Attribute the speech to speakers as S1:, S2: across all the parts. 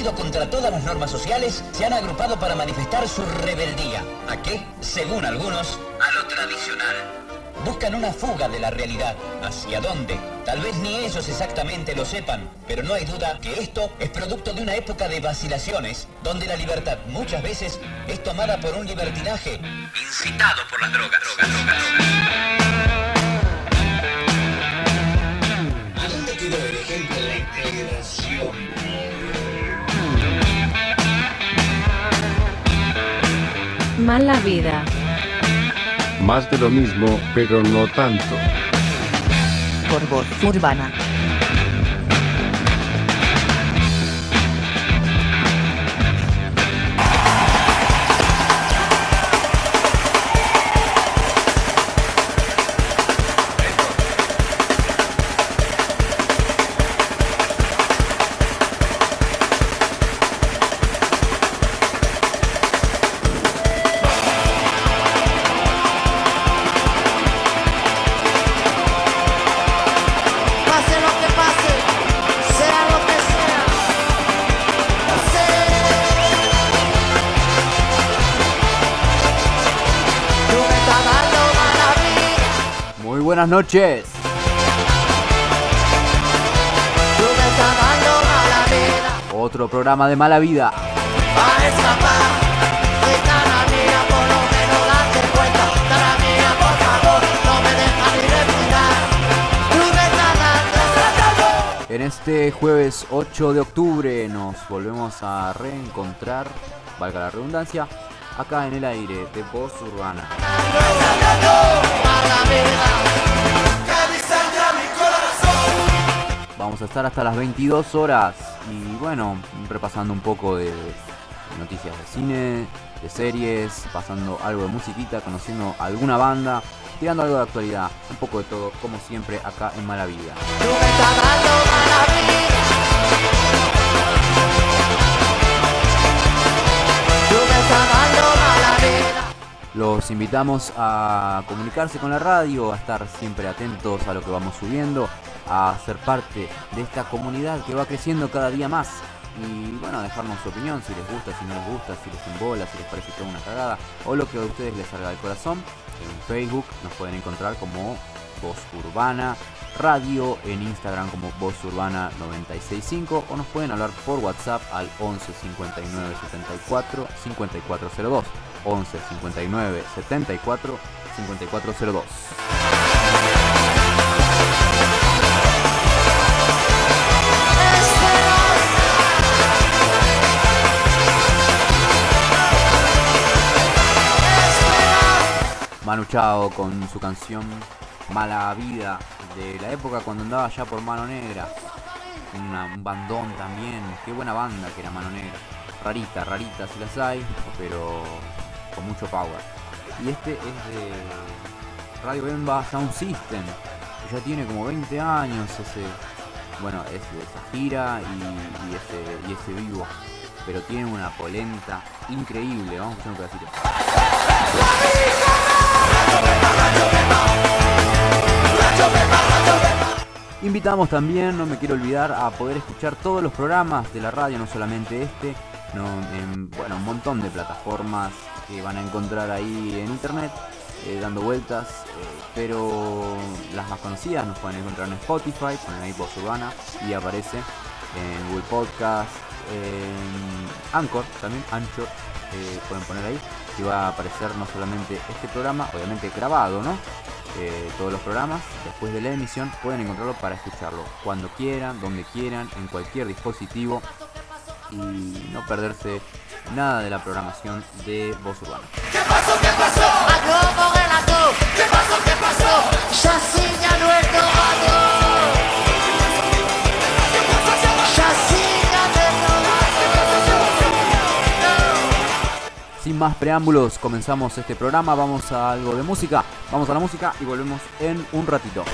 S1: contra todas las normas sociales, se han agrupado para manifestar su rebeldía. ¿A qué? Según algunos, a lo tradicional. Buscan una fuga de la realidad. ¿Hacia dónde? Tal vez ni ellos exactamente lo sepan, pero no hay duda que esto es producto de una época de vacilaciones, donde la libertad muchas veces es tomada por un libertinaje incitado por las drogas, drogas.
S2: Mala vida.
S3: Más de lo mismo, pero no tanto.
S2: Por voz urbana.
S4: Dejas ni respirar. Tú me estás dando
S5: En este jueves 8 de octubre nos volvemos a reencontrar, valga la redundancia, acá en el aire de Voz Urbana. Vamos a estar hasta las 22 horas y bueno, repasando un poco de noticias de cine, de series, pasando algo de musiquita, conociendo alguna banda, tirando algo de actualidad, un poco de todo, como siempre acá en Mala Vida.
S4: Tú me estás dando mala vida.
S5: Los invitamos a comunicarse con la radio, a estar siempre atentos a lo que vamos subiendo, a ser parte de esta comunidad que va creciendo cada día más. Y bueno, a dejarnos su opinión, si les gusta, si no les gusta, si les embola, si les parece toda una cagada, o lo que a ustedes les salga del corazón. En Facebook nos pueden encontrar como Voz Urbana Radio, en Instagram como Voz Urbana 965 o nos pueden hablar por WhatsApp al 11 59 74 5402. 11 59 74 5402. Manu Chao con su canción Mala Vida de la época cuando andaba ya por Mano Negra. Un bandón también. Qué buena banda que era Mano Negra. Rarita, rarita si las hay, pero con mucho power. Y este es de Radio Bemba Sound System. que Ya tiene como 20 años ese. Bueno, es de esa gira y, ese, y ese vivo. Pero tiene una polenta increíble. Vamos a escuchar un pedacito. Invitamos también, no me quiero olvidar, a poder escuchar todos los programas de la radio, no solamente este, no, en, bueno, un montón de plataformas van a encontrar ahí en internet, eh, dando vueltas, eh, pero las más conocidas nos pueden encontrar en Spotify, ponen ahí Voz Urbana y aparece en Google Podcast, en Anchor también, Anchor, eh, pueden poner ahí, y va a aparecer no solamente este programa, obviamente grabado, ¿no? todos los programas. Después de la emisión pueden encontrarlo para escucharlo cuando quieran, donde quieran, en cualquier dispositivo y no perderse nada de la programación de Voz Urbana. Sin más preámbulos, comenzamos este programa. Vamos a algo de música. Vamos a la música y volvemos en un ratito.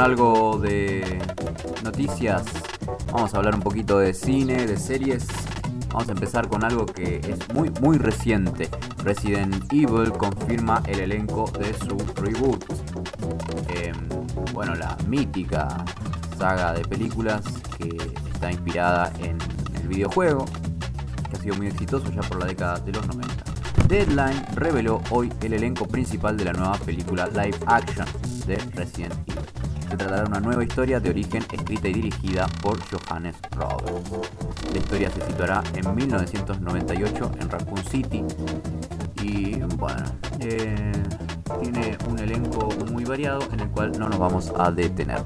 S5: Algo de noticias. Vamos a hablar un poquito de cine, de series. Vamos a empezar con algo que es muy muy reciente. Resident Evil confirma el elenco de su reboot. Em, bueno, la mítica saga de películas que está inspirada en el videojuego, que ha sido muy exitoso ya por la década de los 90. Deadline reveló hoy el elenco principal de la nueva película live action de Resident. Se tratará una nueva historia de origen escrita y dirigida por Johannes Roberts. La historia se situará en 1998 en Raccoon City y bueno, eh, tiene un elenco muy variado en el cual no nos vamos a detener.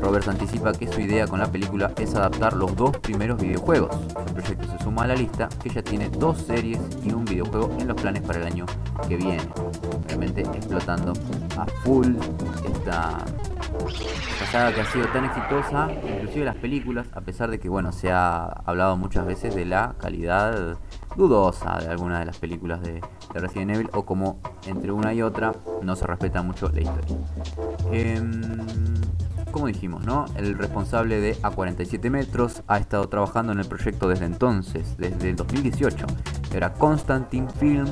S5: Roberts anticipa que su idea con la película es adaptar los dos primeros videojuegos. El proyecto se suma a la lista que ya tiene dos series y un videojuego en los planes para el año que viene. Realmente explotando a full esta, esta saga que ha sido tan exitosa, inclusive las películas, a pesar de que bueno, se ha hablado muchas veces de la calidad dudosa de algunas de las películas de, de Resident Evil o como entre una y otra no se respeta mucho la historia. Em, como dijimos, ¿no? El responsable de A47 Metros ha estado trabajando en el proyecto desde entonces, desde el 2018. Era Constantine Film,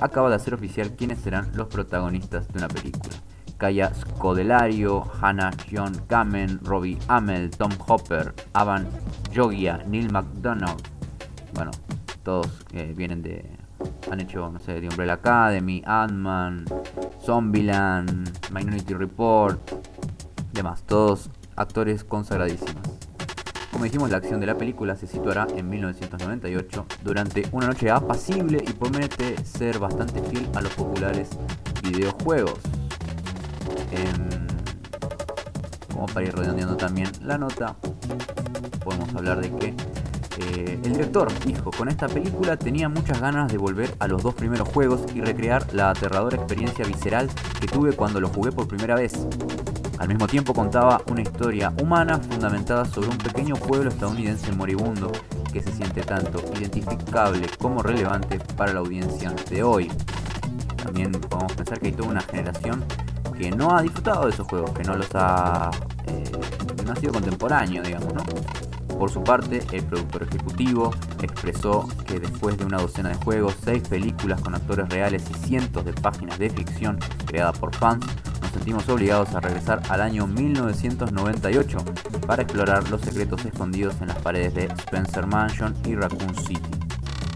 S5: acaba de hacer oficial quiénes serán los protagonistas de una película. Kaya Scodelario, Hannah John Kamen, Robbie Amell, Tom Hopper, Avan Jogia, Neil McDonough. Bueno, todos eh, vienen de. Han hecho, no sé, de Umbrella Academy, Ant-Man, Zombieland, Minority Report, demás, todos actores consagradísimos. Como dijimos, la acción de la película se situará en 1998 durante una noche apacible y promete ser bastante fiel a los populares videojuegos. Em, como para ir redondeando también la nota, podemos hablar de que eh, el director dijo, con esta película tenía muchas ganas de volver a los dos primeros juegos y recrear la aterradora experiencia visceral que tuve cuando lo jugué por primera vez. Al mismo tiempo contaba una historia humana fundamentada sobre un pequeño pueblo estadounidense moribundo que se siente tanto identificable como relevante para la audiencia de hoy. También podemos pensar que hay toda una generación que no ha disfrutado de esos juegos, que no los ha... Eh, no ha sido contemporáneo, digamos, ¿no? Por su parte, el productor ejecutivo expresó que después de una docena de juegos, seis películas con actores reales y cientos de páginas de ficción creadas por fans, nos sentimos obligados a regresar al año 1998 para explorar los secretos escondidos en las paredes de Spencer Mansion y Raccoon City.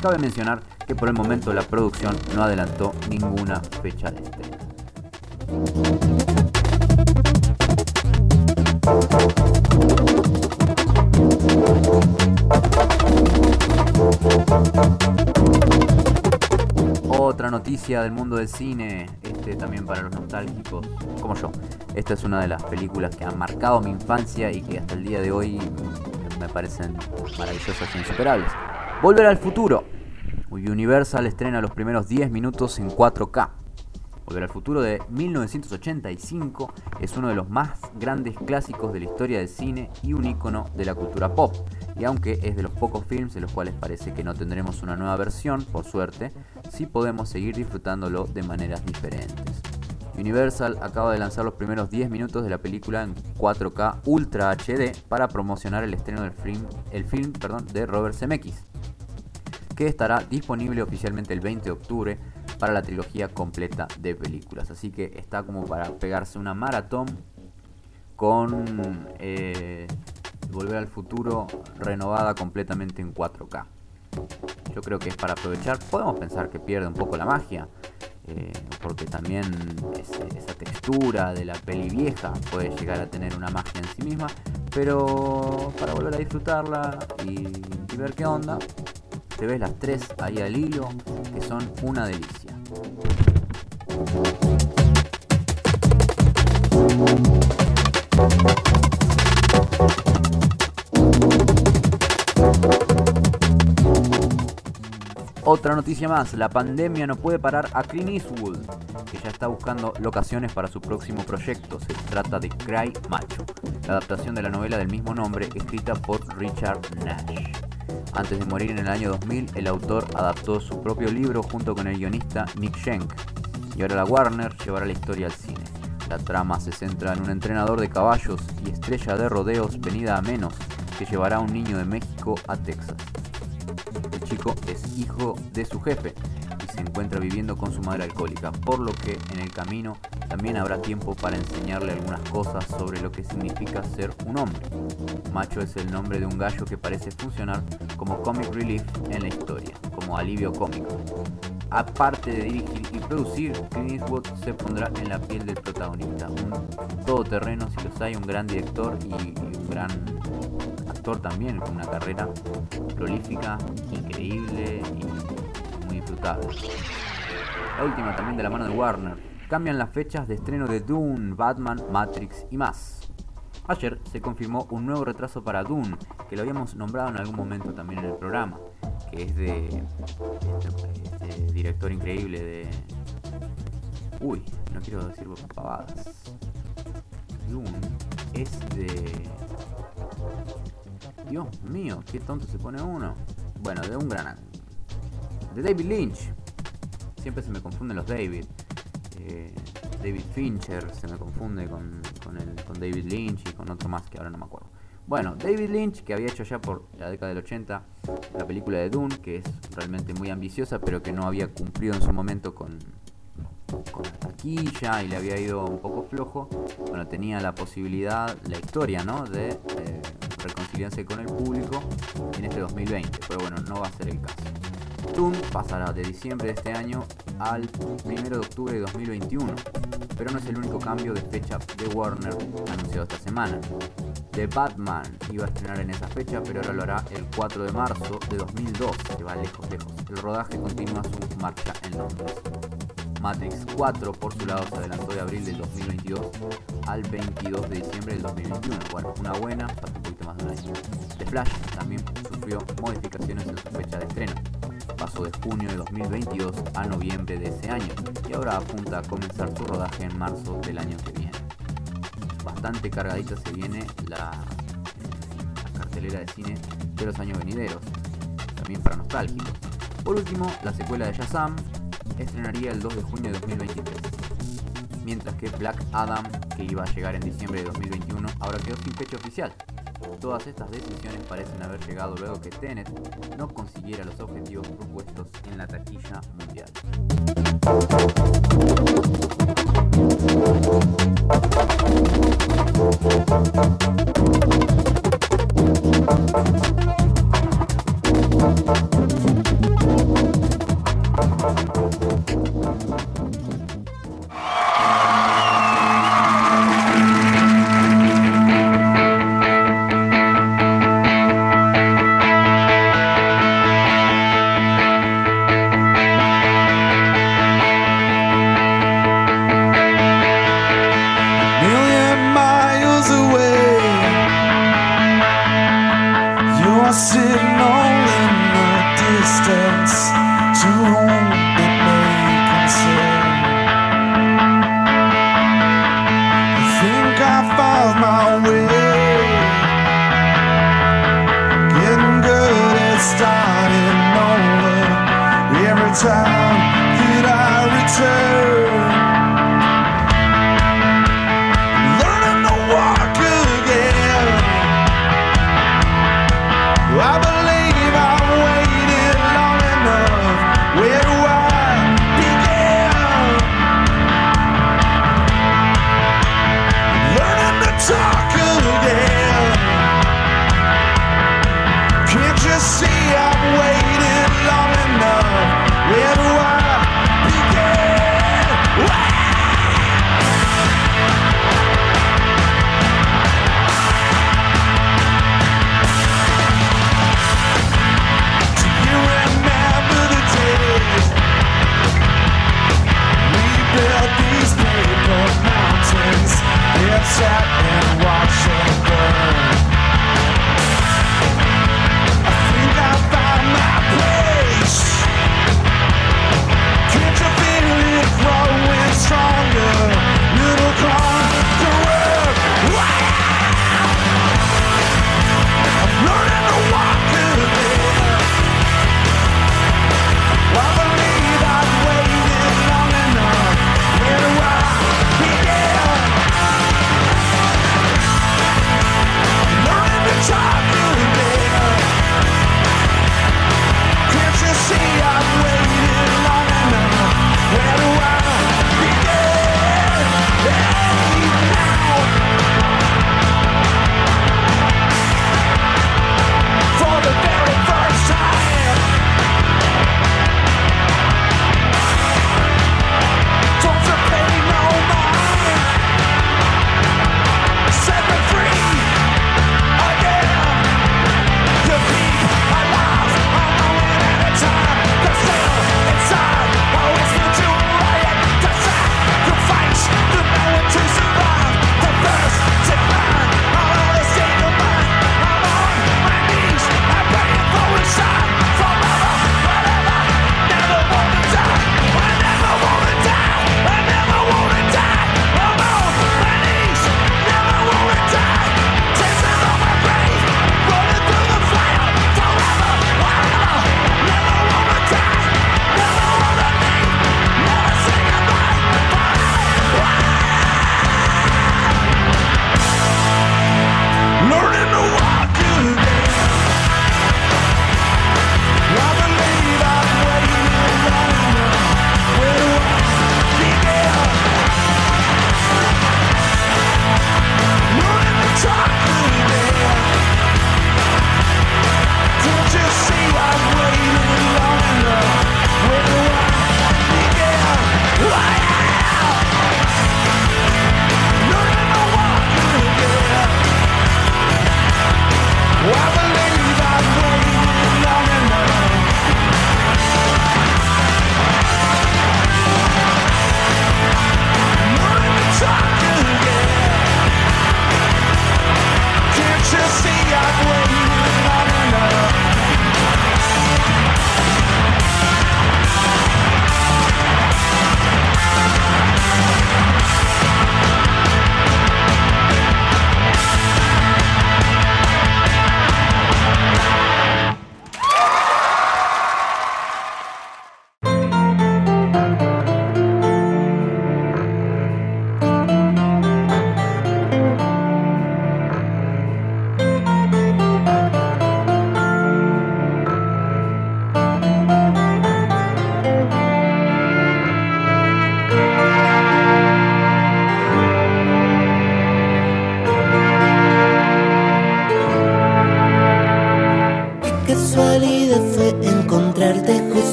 S5: Cabe mencionar que por el momento la producción no adelantó ninguna fecha de estreno. Otra noticia del mundo del cine, este también para los nostálgicos, como yo. Esta es una de las películas que han marcado mi infancia y que hasta el día de hoy me parecen maravillosas e insuperables. Volver al futuro. Universal estrena los primeros 10 minutos en 4K. Volver al futuro de 1985 es uno de los más grandes clásicos de la historia del cine y un icono de la cultura pop. Y aunque es de los pocos films en los cuales parece que no tendremos una nueva versión, por suerte, sí podemos seguir disfrutándolo de maneras diferentes. Universal acaba de lanzar los primeros 10 minutos de la película en 4K Ultra HD para promocionar el estreno del film, el film perdón, de Robert Zemeckis, que estará disponible oficialmente el 20 de octubre para la trilogía completa de películas. Así que está como para pegarse una maratón con eh, Volver al Futuro renovada completamente en 4K. Yo creo que es para aprovechar. Podemos pensar que pierde un poco la magia. eh, porque también esa textura de la peli vieja puede llegar a tener una magia en sí misma. Pero para volver a disfrutarla y ver qué onda, te ves las tres ahí al hilo, que son una delicia. Otra noticia más, la pandemia no puede parar a Clint Eastwood, ya está buscando locaciones para su próximo proyecto. Se trata de Cry Macho, la adaptación de la novela del mismo nombre escrita por Richard Nash. Antes de morir en el año 2000, el autor adaptó su propio libro junto con el guionista Nick Schenk, y ahora la Warner llevará la historia al cine. La trama se centra en un entrenador de caballos y estrella de rodeos venida a menos que llevará a un niño de México a Texas. Es hijo de su jefe y se encuentra viviendo con su madre alcohólica, por lo que en el camino también habrá tiempo para enseñarle algunas cosas sobre lo que significa ser un hombre. Macho es el nombre de un gallo que parece funcionar como comic relief en la historia, como alivio cómico. Aparte de dirigir y producir, Clint Eastwood se pondrá en la piel del protagonista, un todoterreno si los hay, un gran director y un gran también, con una carrera prolífica, increíble y muy disfrutable. La última también de la mano de Warner. Cambian las fechas de estreno de Dune, Batman, Matrix y más. Ayer se confirmó un nuevo retraso para Dune, que lo habíamos nombrado en algún momento también en el programa, que es de este, este director increíble de... Uy, no quiero decir pavadas. Dune es de... Dios mío, qué tonto se pone uno. Bueno, de un gran... De David Lynch. Siempre se me confunden los David. Eh, David Fincher se me confunde con, con, David Lynch y con otro más que ahora no me acuerdo. Bueno, David Lynch, que había hecho ya por la década del 80 la película de Dune, que es realmente muy ambiciosa, pero que no había cumplido en su momento con, con la taquilla y le había ido un poco flojo. Bueno, tenía la posibilidad, la historia, ¿no? De eh, reconciliarse con el público en este 2020, pero bueno, no va a ser el caso. Dune pasará de diciembre de este año al 1 de octubre de 2021, pero no es el único cambio de fecha de Warner anunciado esta semana. The Batman iba a estrenar en esa fecha, pero ahora lo hará el 4 de marzo de 2002, que va lejos, lejos. El rodaje continúa su marcha en Londres. Matrix 4 por su lado se adelantó de abril del 2022 al 22 de diciembre del 2021. Bueno, una buena, The Flash también sufrió modificaciones en su fecha de estreno. Pasó de junio de 2022 a noviembre de ese año y ahora apunta a comenzar su rodaje en marzo del año que viene. Bastante cargadita se viene la, la cartelera de cine de los años venideros, también para nostálgicos. Por último, la secuela de Shazam estrenaría el 2 de junio de 2023. Mientras que Black Adam, que iba a llegar en diciembre de 2021, ahora quedó sin fecha oficial. Todas estas decisiones parecen haber llegado luego que Tenet no consiguiera los objetivos propuestos en la taquilla mundial.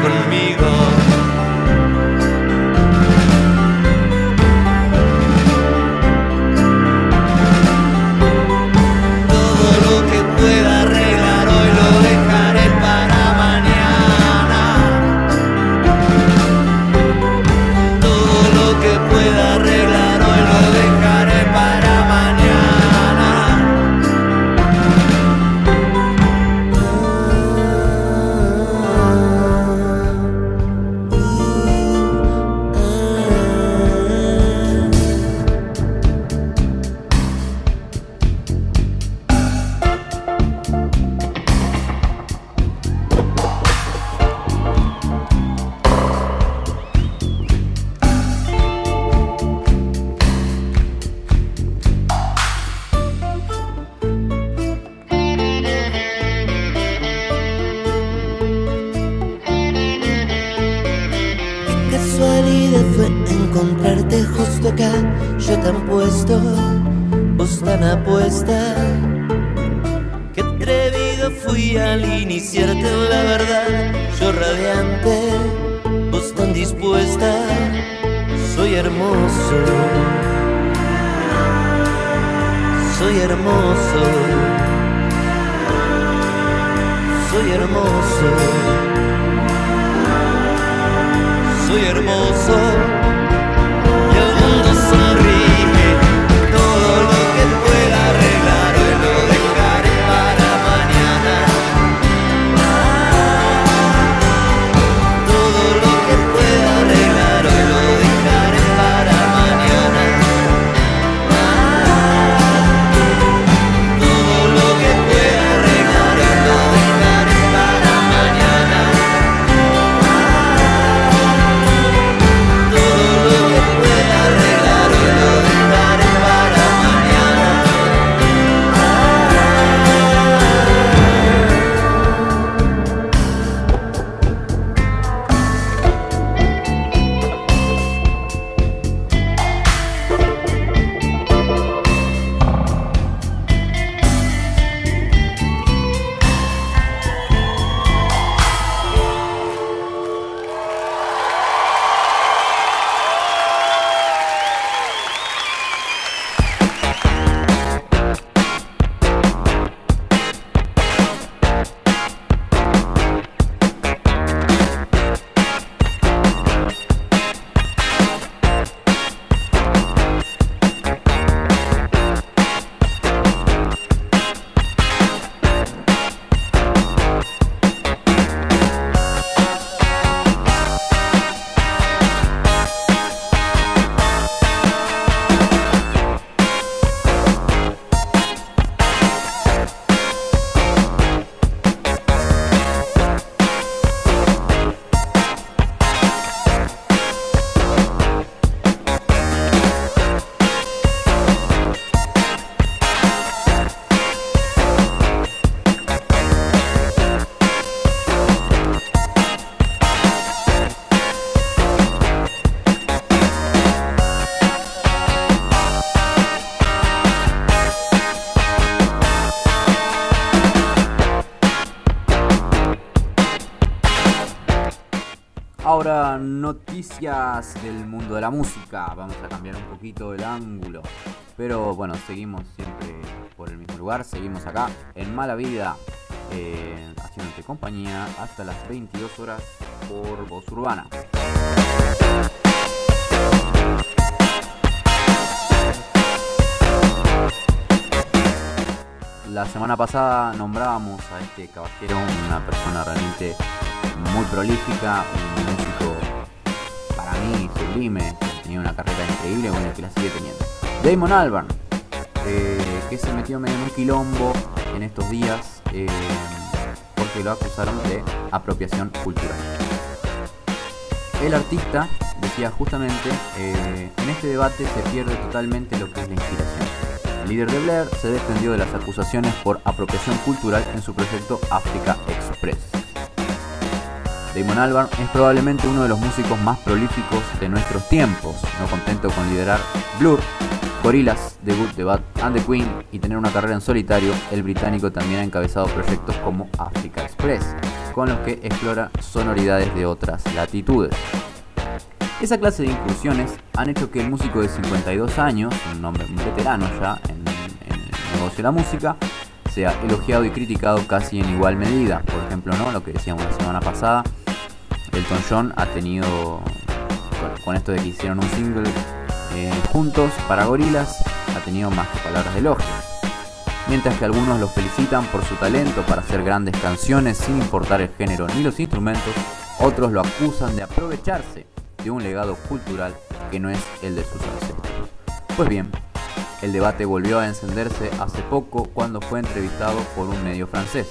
S6: conmigo.
S5: noticias del mundo de la música. Vamos a cambiar un poquito el ángulo. Pero bueno, seguimos siempre por el mismo lugar. Seguimos acá en Mala Vida. Eh, haciéndote compañía hasta las 22 horas por Voz Urbana. La semana pasada nombrábamos a este caballero una persona realmente muy prolífica, un músico mí sublime, tenía una carrera increíble, bueno, que la sigue teniendo. Damon Albarn, eh, que se metió medio en un quilombo en estos días eh, porque lo acusaron de apropiación cultural. El artista decía justamente, eh, en este debate se pierde totalmente lo que es la inspiración. El líder de Blair se defendió de las acusaciones por apropiación cultural en su proyecto Africa Express. Damon Albarn es probablemente uno de los músicos más prolíficos de nuestros tiempos, no contento con liderar Blur, Gorillaz, The Good, The Bad and The Queen y tener una carrera en solitario, el británico también ha encabezado proyectos como Africa Express, con los que explora sonoridades de otras latitudes. Esa clase de incursiones han hecho que el músico de 52 años, un hombre veterano ya en el negocio de la música, sea elogiado y criticado casi en igual medida. Por ejemplo, ¿no? lo que decíamos la semana pasada, Elton John ha tenido, con, esto de que hicieron un single eh, juntos para Gorilas, ha tenido más que palabras de elogio. Mientras que algunos los felicitan por su talento para hacer grandes canciones sin importar el género ni los instrumentos, otros lo acusan de aprovecharse de un legado cultural que no es el de sus ancestros. Pues bien, el debate volvió a encenderse hace poco cuando fue entrevistado por un medio francés.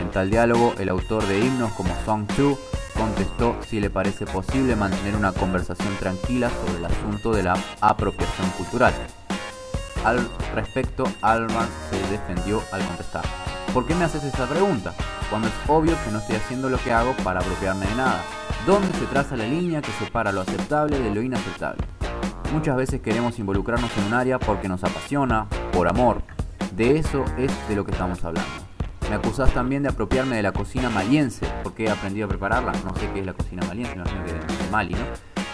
S5: En tal diálogo, el autor de himnos como Song 2 contestó si le parece posible mantener una conversación tranquila sobre el asunto de la apropiación cultural. Al respecto, Alman se defendió al contestar. ¿Por qué me haces esa pregunta? Cuando es obvio que no estoy haciendo lo que hago para apropiarme de nada. ¿Dónde se traza la línea que separa lo aceptable de lo inaceptable? Muchas veces queremos involucrarnos en un área porque nos apasiona, por amor. De eso es de lo que estamos hablando. Me acusás también de apropiarme de la cocina maliense, porque he aprendido a prepararla. No sé qué es la cocina maliense, me imagino que es de Mali, ¿no?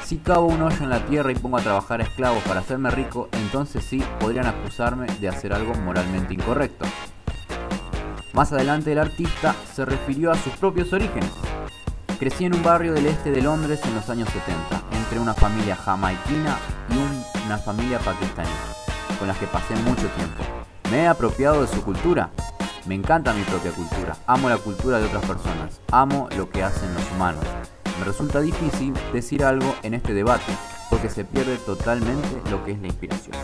S5: Si cavo un hoyo en la tierra y pongo a trabajar esclavos para hacerme rico, entonces sí podrían acusarme de hacer algo moralmente incorrecto. Más adelante el artista se refirió a sus propios orígenes. Crecí en un barrio del este de Londres en los años 70, entre una familia jamaiquina y un- una familia pakistaní, con las que pasé mucho tiempo. Me he apropiado de su cultura. Me encanta mi propia cultura. Amo la cultura de otras personas. Amo lo que hacen los humanos. Me resulta difícil decir algo en este debate porque se pierde totalmente lo que es la inspiración.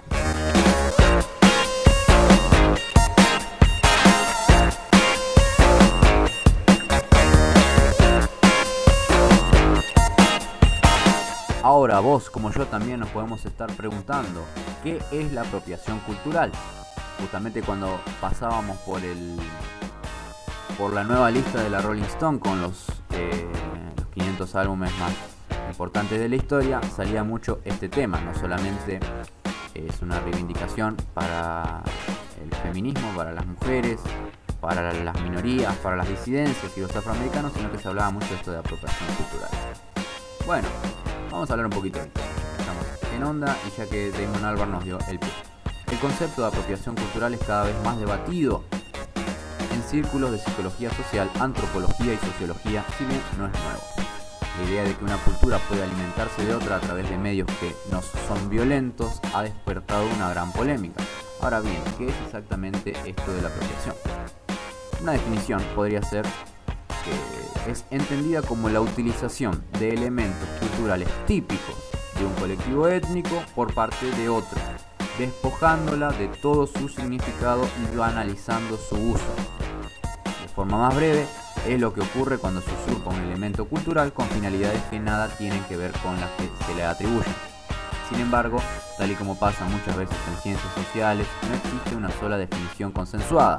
S5: Ahora vos como yo también nos podemos estar preguntando, ¿qué es la apropiación cultural? Justamente cuando pasábamos por el por la nueva lista de la Rolling Stone con los, eh, los 500 álbumes más importantes de la historia, salía mucho este tema. No solamente es una reivindicación para el feminismo, para las mujeres, para las minorías, para las disidencias y los afroamericanos, sino que se hablaba mucho de esto de apropiación cultural. Bueno, vamos a hablar un poquito de esto. Estamos en onda y ya que Damon Albarn nos dio el pie. El concepto de apropiación cultural es cada vez más debatido en círculos de psicología social, antropología y sociología, si bien no es nuevo. La idea de que una cultura puede alimentarse de otra a través de medios que no son violentos ha despertado una gran polémica. Ahora bien, ¿qué es exactamente esto de la apropiación? Una definición podría ser que es entendida como la utilización de elementos culturales típicos de un colectivo étnico por parte de otro, despojándola de todo su significado y banalizando su uso. De forma más breve, es lo que ocurre cuando se usurpa un elemento cultural con finalidades que nada tienen que ver con las que se le atribuyen. Sin embargo, tal y como pasa muchas veces en ciencias sociales, no existe una sola definición consensuada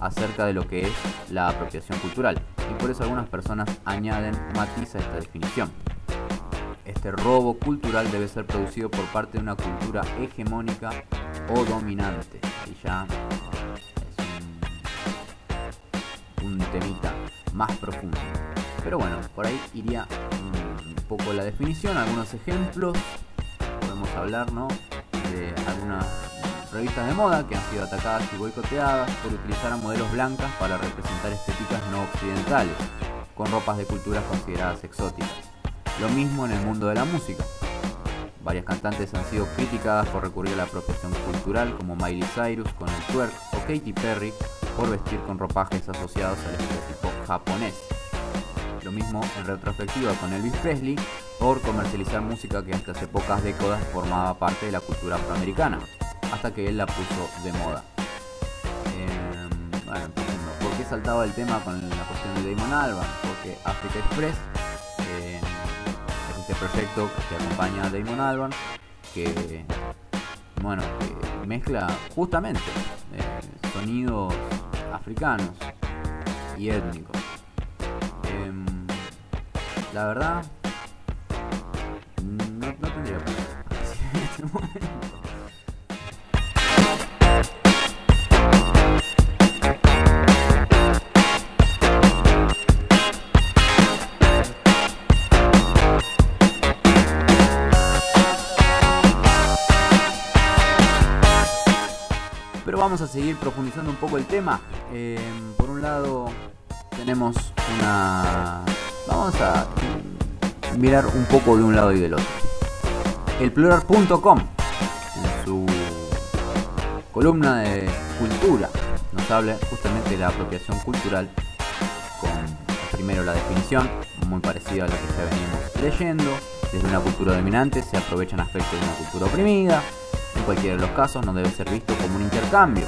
S5: acerca de lo que es la apropiación cultural, y por eso algunas personas añaden matiz a esta definición. Este robo cultural debe ser producido por parte de una cultura hegemónica o dominante. Y ya es un, un temita más profundo. Pero bueno, por ahí iría un poco la definición, algunos ejemplos. Podemos hablar, ¿no? De algunas revistas de moda que han sido atacadas y boicoteadas por utilizar a modelos blancas para representar estéticas no occidentales, con ropas de culturas consideradas exóticas. Lo mismo en el mundo de la música. Varias cantantes han sido criticadas por recurrir a la apropiación cultural, como Miley Cyrus con el twerk o Katy Perry por vestir con ropajes asociados al estereotipo japonés. Lo mismo en retrospectiva con Elvis Presley por comercializar música que hasta hace pocas décadas formaba parte de la cultura afroamericana, hasta que él la puso de moda. Eh, bueno. ¿por qué saltaba el tema con la cuestión de Damon Albarn? Porque Africa Express eh, es este proyecto que acompaña a Damon Albarn, que bueno, mezcla justamente eh, sonidos africanos y étnicos. Em, la verdad, no, no tendría momento. Vamos a seguir profundizando un poco el tema. Eh, por un lado tenemos una... Vamos a mirar un poco de un lado y del otro. El plural.com en su columna de cultura nos habla justamente de la apropiación cultural con primero la definición, muy parecida a la que ya venimos leyendo. Desde una cultura dominante se aprovechan aspectos de una cultura oprimida. En cualquiera de los casos no debe ser visto como un intercambio,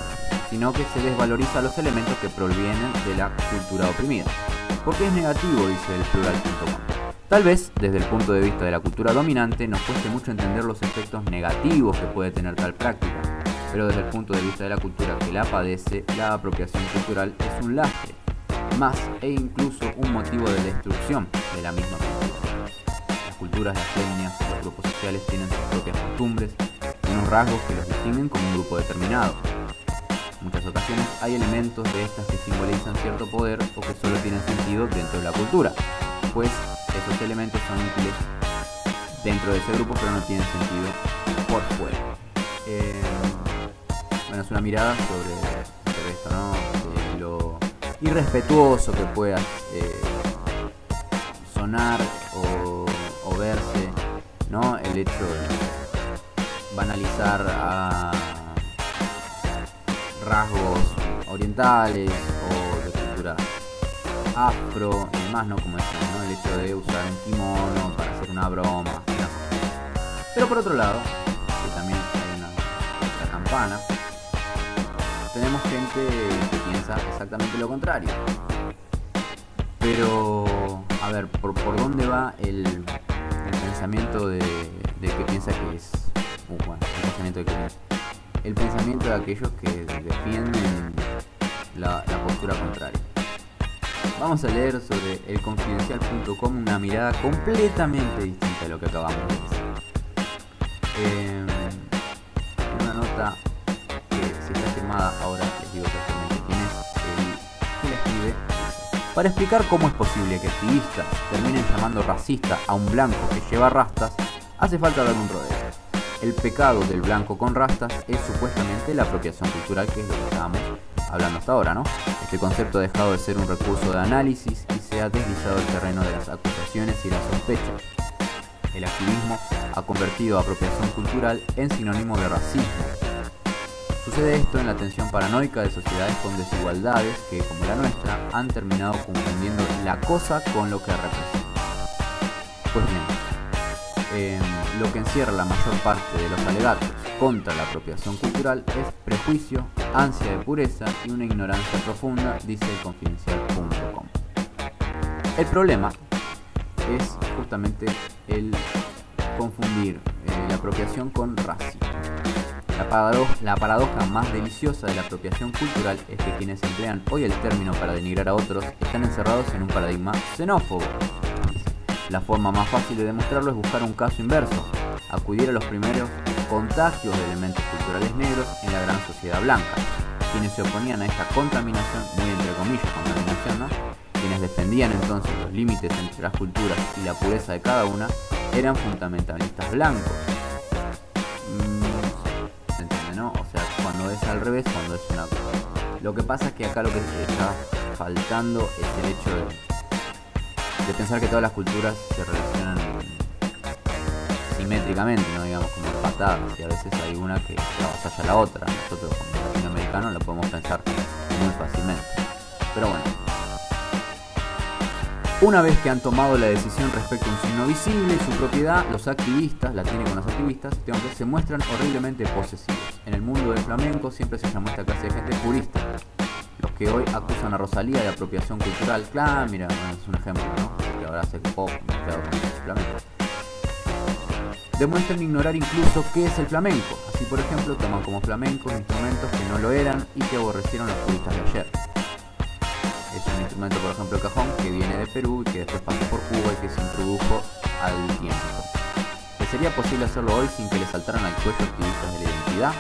S5: sino que se desvaloriza los elementos que provienen de la cultura oprimida. Porque es negativo, dice el plural.com. Tal vez, desde el punto de vista de la cultura dominante, nos cueste mucho entender los efectos negativos que puede tener tal práctica, pero desde el punto de vista de la cultura que la padece, la apropiación cultural es un lastre, más e incluso un motivo de destrucción de la misma cultura. Las culturas, las etnias, los grupos sociales tienen sus propias costumbres y unos rasgos que los distinguen como un grupo determinado. En muchas ocasiones hay elementos de estas que simbolizan cierto poder o que solo tienen sentido dentro de la cultura, pues esos elementos son útiles dentro de ese grupo pero no tienen sentido por fuera. Eh, bueno, es una mirada sobre, esto, ¿no? De lo irrespetuoso que pueda eh, sonar o, o verse, ¿no? El hecho de banalizar a rasgos orientales o de cultura afro y demás, ¿no? Como. El hecho de usar un kimono para hacer una broma. ¿no? Pero por otro lado, que también hay una campana, tenemos gente que piensa exactamente lo contrario. Pero, a ver, ¿por, por dónde va el, el pensamiento de que piensa que es... uh, bueno, el pensamiento de que piensa el pensamiento de aquellos que defienden la, postura contraria. Vamos a leer sobre elconfidencial.com una mirada completamente distinta a lo que acabamos de decir. En una nota que si está firmada, ahora les digo exactamente quién es, el que la escribe, para explicar cómo es posible que activistas terminen llamando racista a un blanco que lleva rastas, hace falta dar un rodeo. El pecado del blanco con rastas es supuestamente la apropiación cultural, que es lo que estábamos hablando hasta ahora, ¿no? Este concepto ha dejado de ser un recurso de análisis y se ha deslizado el terreno de las acusaciones y las sospechas. El activismo ha convertido apropiación cultural en sinónimo de racismo. Sucede esto en la tensión paranoica de sociedades con desigualdades que, como la nuestra, han terminado confundiendo la cosa con lo que representa. Pues bien, eh, lo que encierra la mayor parte de los alegatos contra la apropiación cultural es prejuicio, ansia de pureza y una ignorancia profunda, dice confidencial.com. El problema es justamente el confundir eh, la apropiación con racismo. La paradoja más deliciosa de la apropiación cultural es que quienes emplean hoy el término para denigrar a otros están encerrados en un paradigma xenófobo. La forma más fácil de demostrarlo es buscar un caso inverso, acudir a los primeros contagios de elementos culturales negros en la gran sociedad blanca. Quienes se oponían a esta contaminación, muy entre comillas contaminación, ¿no? Quienes defendían entonces los límites entre las culturas y la pureza de cada una, eran fundamentalistas blancos. Mm, ¿Se entiende, no? O sea, cuando es al revés, cuando es una. Lo que pasa es que acá lo que está faltando es el hecho de de pensar que todas las culturas se relacionan asimétricamente, no digamos como patadas, y a veces hay una que avasalla a la otra. Nosotros como latinoamericanos lo podemos pensar muy fácilmente. Pero bueno. Una vez que han tomado la decisión respecto a un signo visible y su propiedad, los activistas, la tienen con los activistas, este hombre, se muestran horriblemente posesivos. En el mundo del flamenco siempre se llamó esta clase de gente purista. Los que hoy acusan a Rosalía de apropiación cultural. Claro, mira, es un ejemplo, ¿no? Ahora hace demuestran ignorar incluso qué es el flamenco. Así, por ejemplo, toman como flamencos instrumentos que no lo eran y que aborrecieron los turistas de ayer. Es un instrumento, por ejemplo, cajón, que viene de Perú y que después pasó por Cuba y que se introdujo al tiempo. Sería posible hacerlo hoy sin que le saltaran al cuello activistas de la identidad,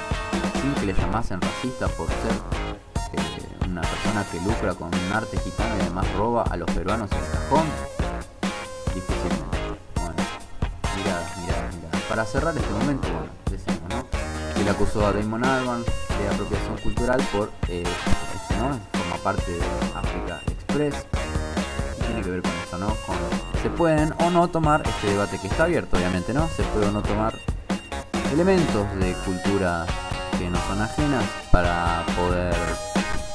S5: sin que le llamasen racista por ser eh, una persona que lucra con un arte gitano y además roba a los peruanos el cajón. Para cerrar este momento, bueno, decimos, ¿no? Se le acusó a Damon Albarn de apropiación cultural por, eh, esto, ¿no? Forma parte de África Express. Y tiene que ver con esto, ¿no? Se pueden o no tomar este debate que está abierto, obviamente, ¿no? Se puede o no tomar elementos de cultura que no son ajenas para poder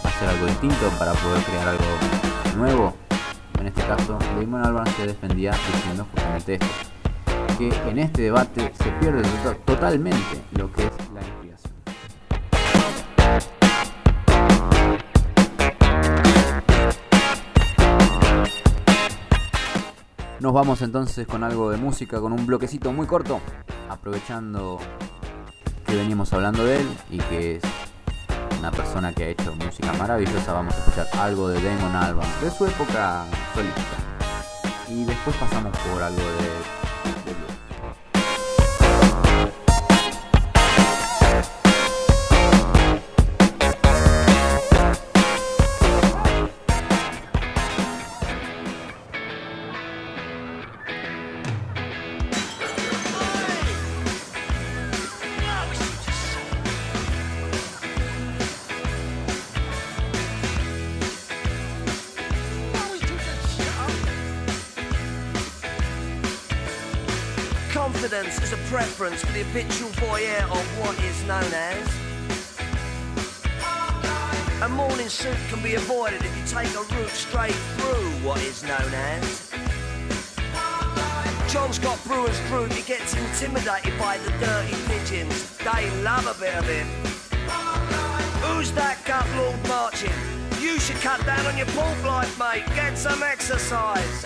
S5: hacer algo distinto, para poder crear algo nuevo. En este caso, Damon Albarn se defendía diciendo justamente esto que en este debate se pierde to- totalmente lo que es la inspiración. Nos vamos entonces con algo de música, con un bloquecito muy corto, aprovechando que venimos hablando de él y que es una persona que ha hecho música maravillosa. Vamos a escuchar algo de Damon Albarn de su época solista. Y después pasamos por algo de
S7: habitual voyeur of what is known as. A morning suit can be avoided if you take a route straight through what is known as. John's got brewer's fruit, he gets intimidated by the dirty pigeons. They love a bit of him. Who's that gut lord marching? You should cut down on your pork life, mate. Get some exercise.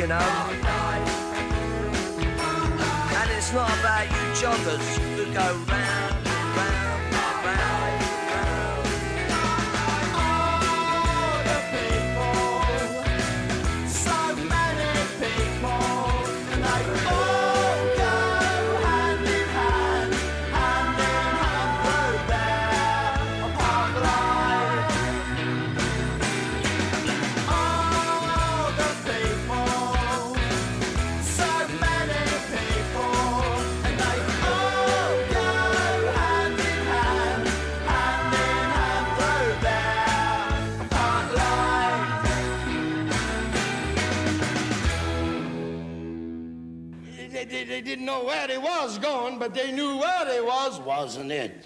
S7: You know. And it's not about you joggers who go round, round, round, round.
S8: But they knew where they was, wasn't it?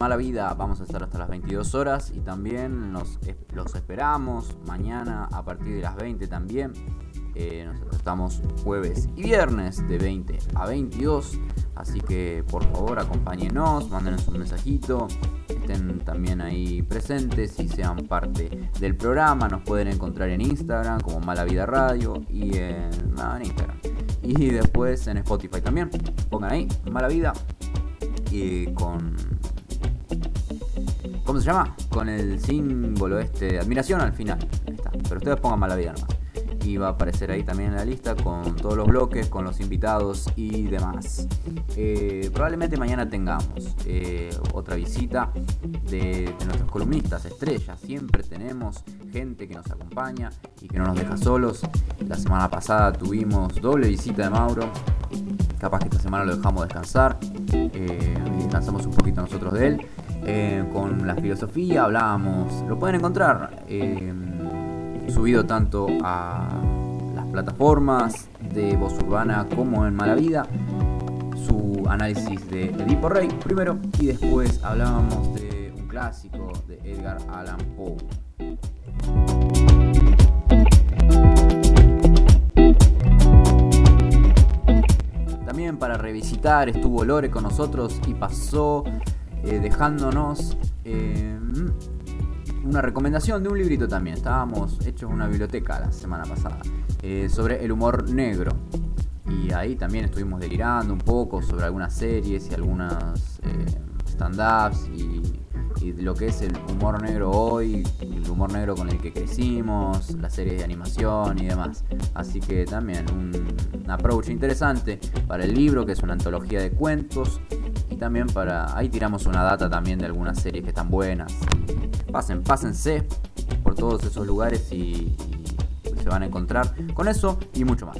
S5: Mala Vida, vamos a estar hasta las 22 horas y también los, los esperamos mañana a partir de las 20 también. Eh, nosotros estamos jueves y viernes de 20 a 22, así que por favor acompáñenos, mándenos un mensajito, estén también ahí presentes y sean parte del programa. Nos pueden encontrar en Instagram como Mala Vida Radio y en, en Instagram. Y después en Spotify también. Pongan ahí, Mala Vida. Y con. ¿Cómo se llama? Con el símbolo este admiración al final. Ahí está. Pero ustedes pongan Mala Vida nomás. y va a aparecer ahí también en la lista con todos los bloques, con los invitados y demás. Eh, probablemente mañana tengamos eh, otra visita de, nuestros columnistas estrellas. Siempre tenemos gente que nos acompaña y que no nos deja solos. La semana pasada tuvimos doble visita de Mauro. Capaz que esta semana lo dejamos descansar. eh, descansamos un poquito nosotros de él. Eh, con la filosofía hablábamos. Lo pueden encontrar eh, subido tanto a las plataformas de Voz Urbana como en Mala Vida. Su análisis de Edipo Rey primero y después hablábamos de un clásico de Edgar Allan Poe. También para revisitar estuvo Lore con nosotros y pasó eh, dejándonos eh, una recomendación de un librito también. Estábamos hechos una biblioteca la semana pasada eh, sobre el humor negro. Y ahí también estuvimos delirando un poco sobre algunas series y algunas stand-ups y, y lo que es el humor negro hoy, el humor negro con el que crecimos, las series de animación y demás. Así que también un, un approach interesante para el libro, que es una antología de cuentos. También para. Ahí tiramos una data también de algunas series que están buenas. Pasen, pásense por todos esos lugares y, y se van a encontrar con eso y mucho más.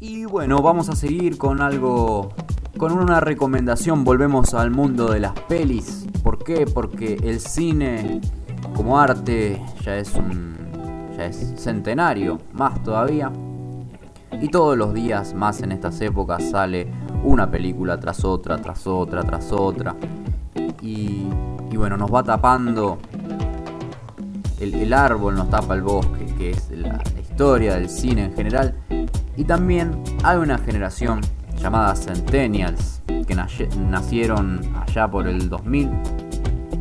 S5: Y bueno, vamos a seguir con algo, con una recomendación. Volvemos al mundo de las pelis. ¿Por qué? Porque el cine como arte ya es un, ya es centenario, más todavía. Y todos los días, más en estas épocas, sale una película tras otra, tras otra, tras otra. Y, y bueno, nos va tapando el, árbol, nos tapa el bosque, que es la historia del cine en general. Y también hay una generación llamada Centennials que nacieron allá por el 2000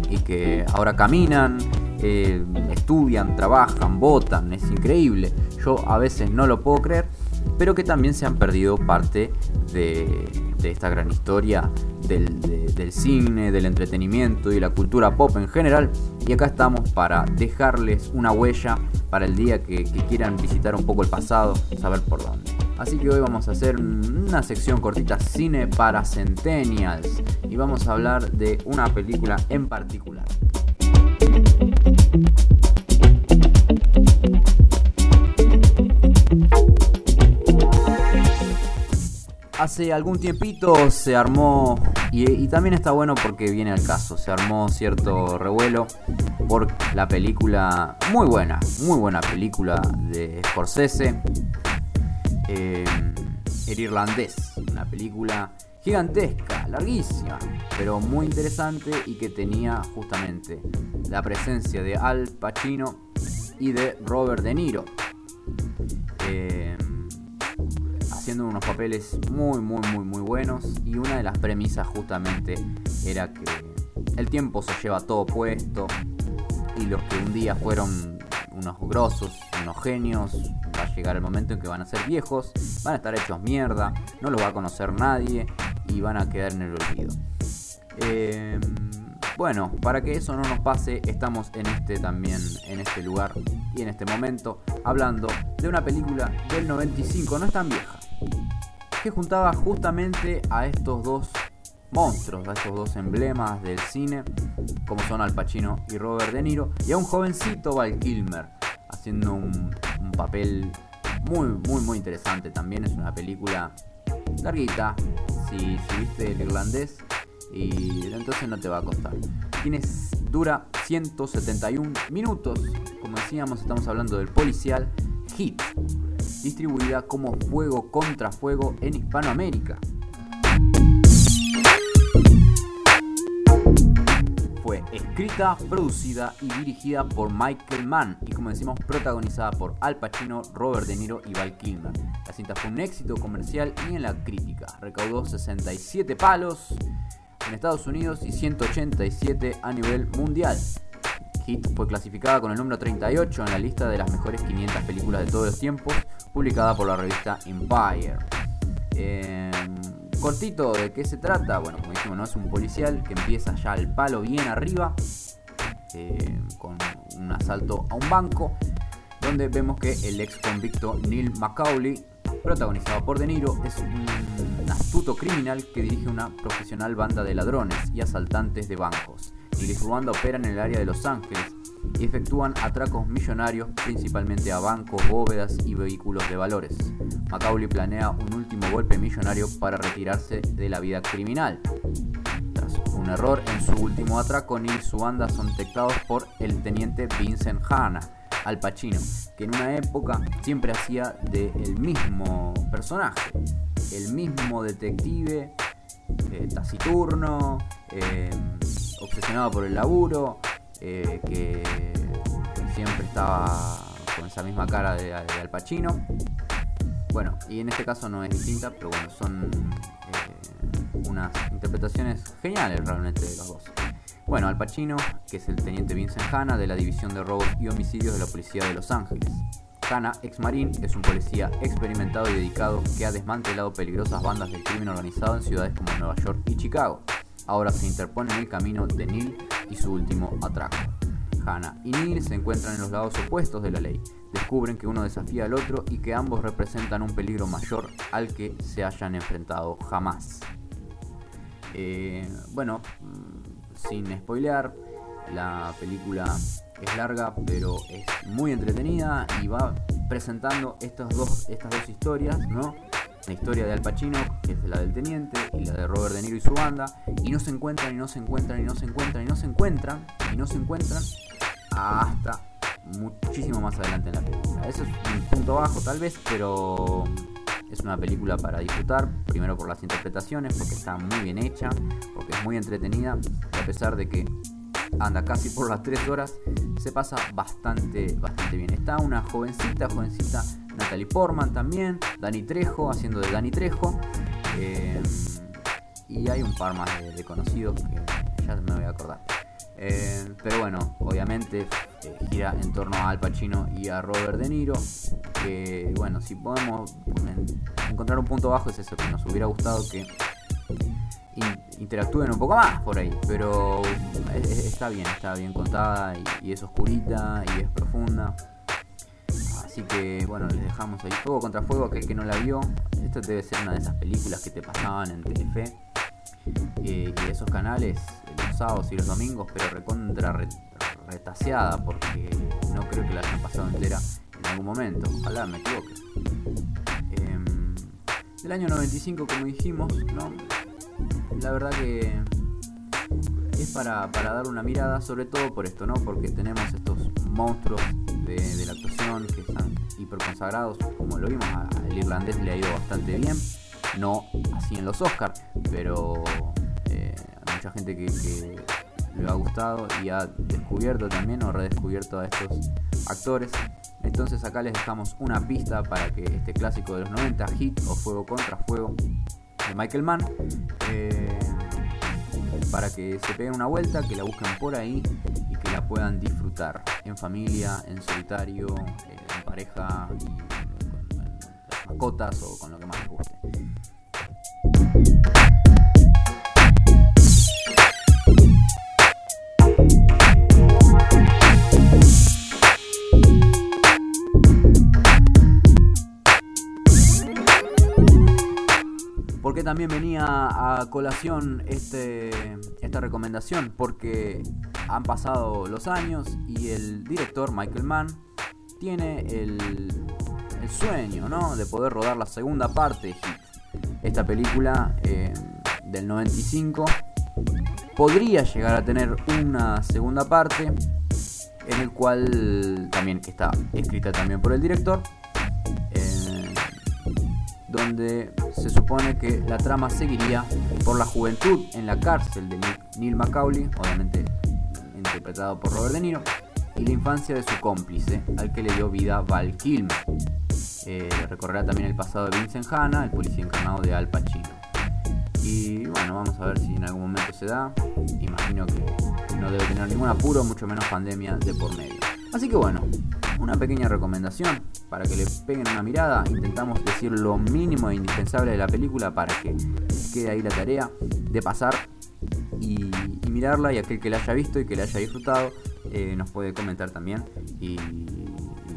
S5: y que ahora caminan, eh, estudian, trabajan, votan, es increíble. Yo a veces no lo puedo creer, pero que también se han perdido parte de esta gran historia del, de- del cine, del entretenimiento y la cultura pop en general. Y acá estamos para dejarles una huella para el día que, que quieran visitar un poco el pasado, saber por dónde. Así que hoy vamos a hacer una sección cortita, cine para centennials, y vamos a hablar de una película en particular. Hace algún tiempito se armó, y, también está bueno porque viene al caso, se armó cierto revuelo por la película, muy buena, muy buena película de Scorsese, eh, El Irlandés, una película gigantesca, larguísima, pero muy interesante y que tenía justamente la presencia de Al Pacino y de Robert De Niro. Eh, haciendo unos papeles muy, muy, muy, muy buenos. Y una de las premisas justamente era que el tiempo se lleva todo puesto. Y los que un día fueron unos grosos, unos genios, va a llegar el momento en que van a ser viejos, van a estar hechos mierda, no los va a conocer nadie y van a quedar en el olvido. Eh, bueno, para que eso no nos pase, estamos en este también, en este lugar y en este momento, hablando de una película del 95, no es tan vieja, que juntaba justamente a estos dos monstruos, a estos dos emblemas del cine, como son Al Pacino y Robert De Niro, y a un jovencito Val Kilmer, haciendo un, papel muy, muy, muy interesante también. Es una película larguita, si, viste el irlandés, y entonces no te va a costar. Tiene, dura 171 minutos, como decíamos, estamos hablando del policial Hit, distribuida como Fuego contra Fuego en Hispanoamérica. Fue escrita, producida y dirigida por Michael Mann y como decimos protagonizada por Al Pacino, Robert De Niro y Val Kilmer. La cinta fue un éxito comercial y en la crítica. Recaudó 67 palos en Estados Unidos y 187 a nivel mundial. Fue clasificada con el número 38 en la lista de las mejores 500 películas de todos los tiempos, publicada por la revista Empire. Eh, cortito, ¿de qué se trata? Bueno, como dijimos, ¿no? es un policial que empieza ya al palo bien arriba, eh, con un asalto a un banco, donde vemos que el ex convicto Neil Macaulay, protagonizado por De Niro, es un astuto criminal que dirige una profesional banda de ladrones y asaltantes de bancos. Y su banda operan en el área de Los Ángeles y efectúan atracos millonarios principalmente a bancos, bóvedas y vehículos de valores. Macaulay planea un último golpe millonario para retirarse de la vida criminal. Tras un error en su último atraco, Neil y su banda son detectados por el teniente Vincent Hanna, Al Pacino, que en una época siempre hacía de el mismo personaje, el mismo detective eh, taciturno, eh, obsesionado por el laburo, eh, que siempre estaba con esa misma cara de, de Al Pacino. Bueno, y en este caso no es distinta, pero bueno, son eh, unas interpretaciones geniales realmente de los dos. Bueno, Al Pacino, que es el teniente Vincent Hanna de la División de Robos y Homicidios de la Policía de Los Ángeles. Hanna, ex marín, es un policía experimentado y dedicado que ha desmantelado peligrosas bandas del crimen organizado en ciudades como Nueva York y Chicago. Ahora se interpone en el camino de Neil y su último atraco. Hannah y Neil se encuentran en los lados opuestos de la ley. Descubren que uno desafía al otro y que ambos representan un peligro mayor al que se hayan enfrentado jamás. Eh, bueno, mm, sin spoilear, la película es larga pero es muy entretenida y va presentando estas dos, estas dos historias, ¿no? La historia de Al Pacino, que es la del teniente, y la de Robert De Niro y su banda, y no se encuentran, y no se encuentran, y no se encuentran, y no se encuentran, y no se encuentran, hasta muchísimo más adelante en la película. Eso es un punto bajo tal vez, pero es una película para disfrutar, primero por las interpretaciones, porque está muy bien hecha, porque es muy entretenida, a pesar de que anda casi por las 3 horas, se pasa bastante, bastante bien. Está una jovencita, jovencita Natalie Portman también, Dani Trejo haciendo de Dani Trejo, eh, y hay un par más de, conocidos que ya me voy a acordar. Eh, pero bueno, obviamente eh, gira en torno a Al Pacino y a Robert De Niro. Que bueno, si podemos en- encontrar un punto bajo es eso, que nos hubiera gustado que in- interactúen un poco más por ahí. Pero es- es- está bien, está bien contada y es oscurita y es profunda. Así que bueno, les dejamos ahí Fuego contra Fuego, aquel que no la vio. Esto debe ser una de esas películas que te pasaban en Telefe eh, y esos canales los sábados y los domingos, pero recontra re- retaseada porque no creo que la hayan pasado entera en algún momento. Ojalá me equivoque. Del año 95, como dijimos, ¿no? La verdad que es para, para dar una mirada, sobre todo por esto, ¿no? Porque tenemos estos monstruos de, la actuación que están hiper consagrados, como lo vimos, al irlandés le ha ido bastante bien, no así en los Oscars, pero eh, mucha gente que, que le ha gustado y ha descubierto también o redescubierto a estos actores. Entonces acá les dejamos una pista para que este clásico de los 90, Hit o Fuego contra Fuego de Michael Mann, eh, para que se peguen una vuelta, que la busquen por ahí la puedan disfrutar en familia, en solitario, eh, en pareja, y con, con las mascotas o con lo que más les guste. ¿Por qué también venía a colación este, esta recomendación? Porque han pasado los años y el director Michael Mann tiene el, sueño ¿no? de poder rodar la segunda parte de Hit. Esta película eh, del 95 podría llegar a tener una segunda parte en el cual también está escrita también por el director eh, donde se supone que la trama seguiría por la juventud en la cárcel de Neil- Neil Macaulay, obviamente interpretado por Robert De Niro, y la infancia de su cómplice, al que le dio vida Val Kilmer. Eh, recorrerá también el pasado de Vincent Hanna, el policía encarnado de Al Pacino. Y bueno, vamos a ver si en algún momento se da. Imagino que no debe tener ningún apuro, mucho menos pandemia de por medio. Así que bueno, una pequeña recomendación para que le peguen una mirada. Intentamos decir lo mínimo e indispensable de la película para que quede ahí la tarea de pasar y, mirarla. Y aquel que la haya visto y que la haya disfrutado eh, nos puede comentar también. Y,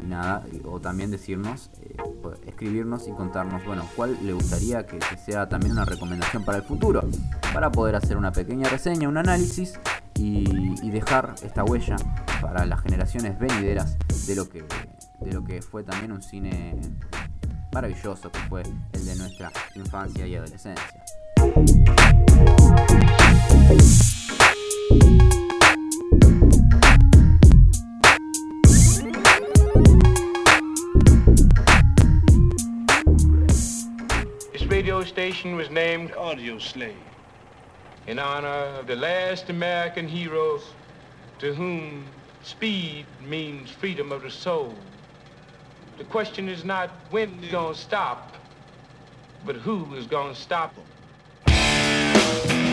S5: nada, o también decirnos, eh, escribirnos y contarnos, bueno, cuál le gustaría que sea también una recomendación para el futuro. Para poder hacer una pequeña reseña, un análisis y, dejar esta huella para las generaciones venideras de lo que de lo que fue también un cine maravilloso que fue el de nuestra infancia y adolescencia.
S9: This radio station was named Audio Slave in honor of the last American heroes to whom speed means freedom of the soul. The question is not when it's gonna stop, but who is gonna stop them.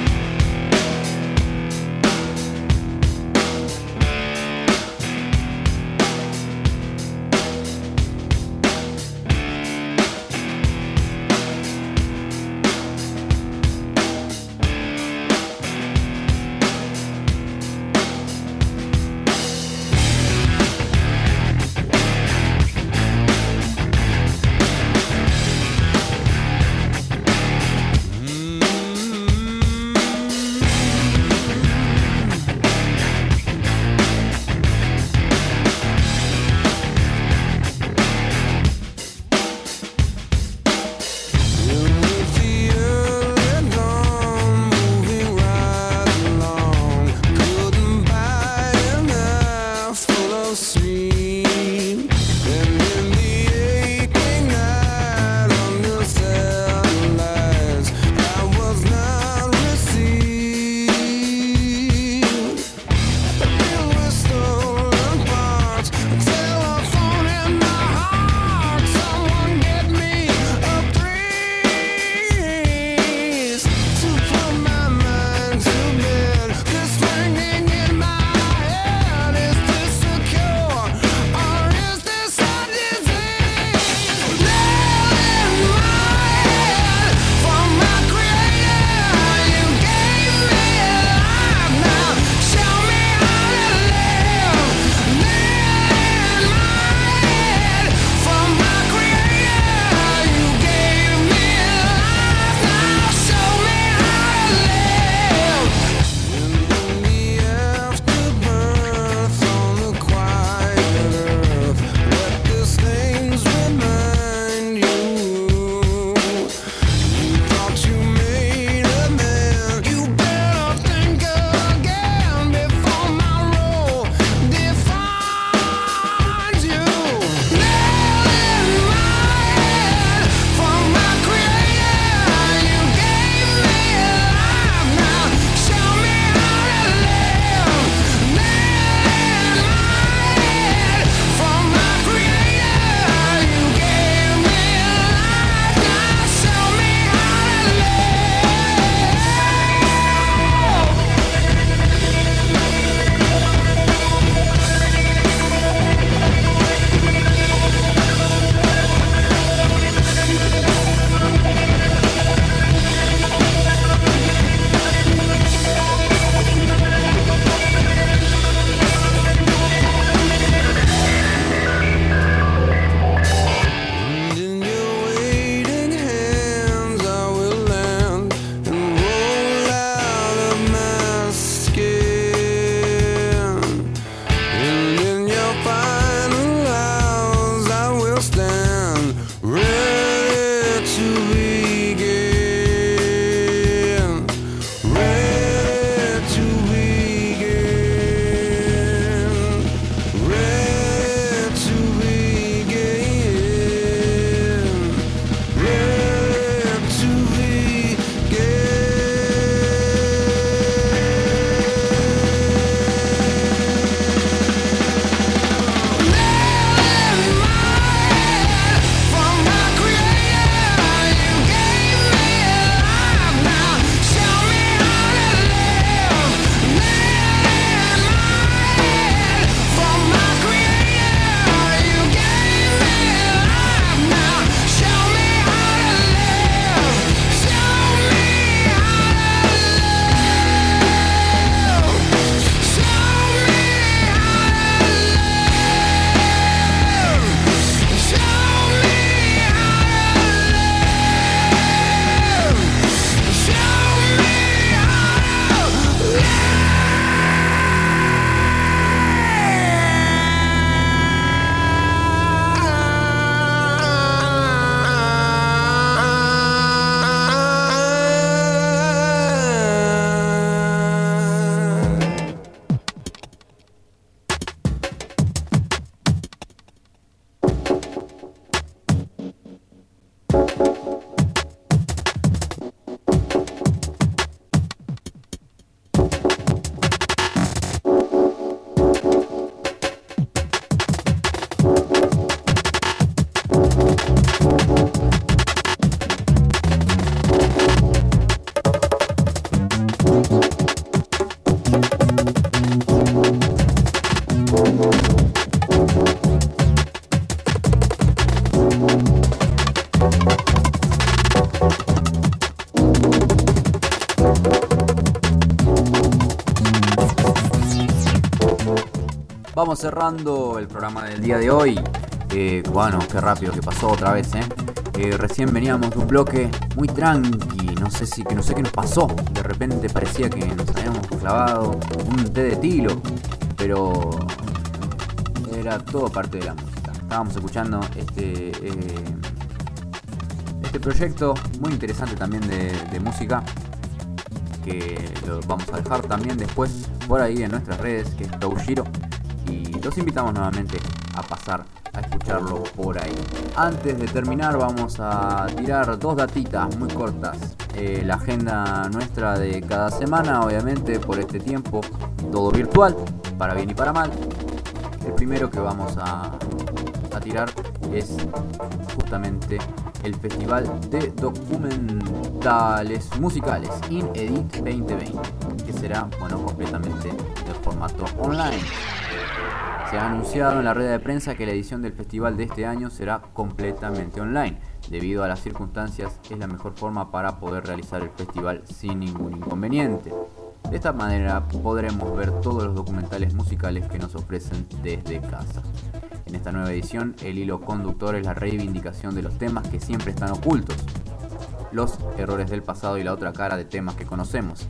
S5: Cerrando el programa del día de hoy. Eh, qué rápido que pasó otra vez, ¿eh? Eh, recién veníamos de un bloque muy tranqui, no sé si que no sé qué nos pasó. De repente parecía que nos habíamos clavado un té de tilo, pero era todo parte de la música. Estábamos escuchando este eh, este proyecto muy interesante también de, de música que lo vamos a dejar también después por ahí en nuestras redes, que es Toushiro. Los invitamos nuevamente a pasar a escucharlo por ahí. Antes de terminar vamos a tirar dos datitas muy cortas. Eh, la agenda nuestra de cada semana, obviamente por este tiempo, todo virtual, para bien y para mal. El primero que vamos a, a tirar es justamente el Festival de Documentales Musicales InEdit 2020, que será, bueno, completamente de formato online. Se ha anunciado en la rueda de prensa que la edición del festival de este año será completamente online. Debido a las circunstancias, es la mejor forma para poder realizar el festival sin ningún inconveniente. De esta manera podremos ver todos los documentales musicales que nos ofrecen desde casa. En esta nueva edición, el hilo conductor es la reivindicación de los temas que siempre están ocultos, los errores del pasado y la otra cara de temas que conocemos.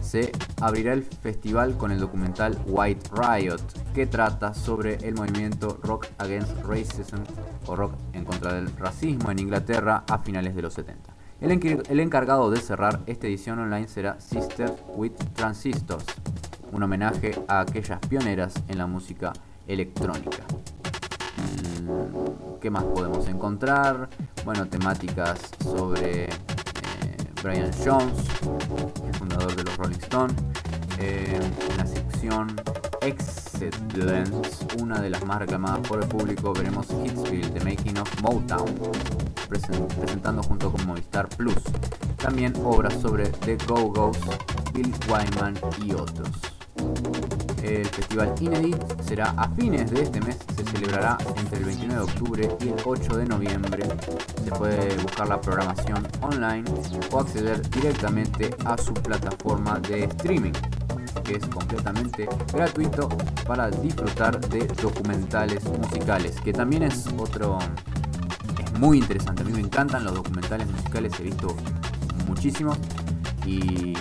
S5: Se abrirá el festival con el documental White Riot, que trata sobre el movimiento Rock Against Racism o Rock en contra del racismo en Inglaterra a finales de los 70. El, encargado de cerrar esta edición online será Sister with Transistors, un homenaje a aquellas pioneras en la música electrónica. Mm, ¿Qué más podemos encontrar? Bueno, temáticas sobre eh, Brian Jones, el fundador de los Rolling Stones. Eh, la sección Excellence, una de las más reclamadas por el público, veremos Hitsville, The Making of Motown, presentando junto con Movistar Plus. También obras sobre The Go-Go's, Bill Wyman y otros. El festival Inedit será a fines de este mes, se celebrará entre el 29 de octubre y el 8 de noviembre. Se puede buscar la programación online o acceder directamente a su plataforma de streaming, que es completamente gratuito para disfrutar de documentales musicales, que también es otro es muy interesante. A mí me encantan los documentales musicales, he visto muchísimos y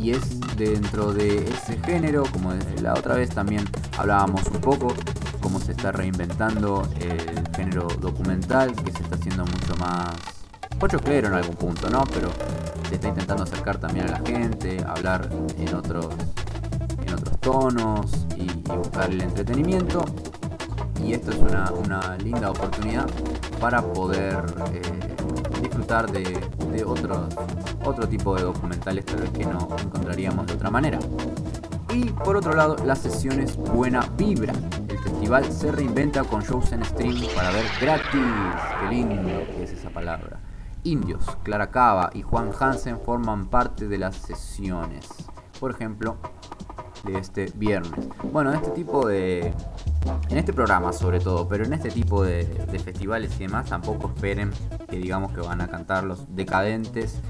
S5: y es dentro de ese género, como la otra vez también hablábamos un poco, cómo se está reinventando el género documental, que se está haciendo mucho más pochoclero en algún punto, ¿no? Pero se está intentando acercar también a la gente, hablar en otros, en otros tonos y, buscar el entretenimiento. Y esto es una, una linda oportunidad para poder eh, disfrutar de, de otros, otro tipo de documentales tal vez que no encontraríamos de otra manera. Y por otro lado, las sesiones Buena Vibra. El festival se reinventa con shows en stream para ver gratis. Qué lindo que es esa palabra. Indios, Clara Cava y Juan Hansen forman parte de las sesiones. Por ejemplo, de este viernes. Bueno, este tipo de... En este programa sobre todo, pero en este tipo de, festivales y demás tampoco esperen que digamos que van a cantar los decadentes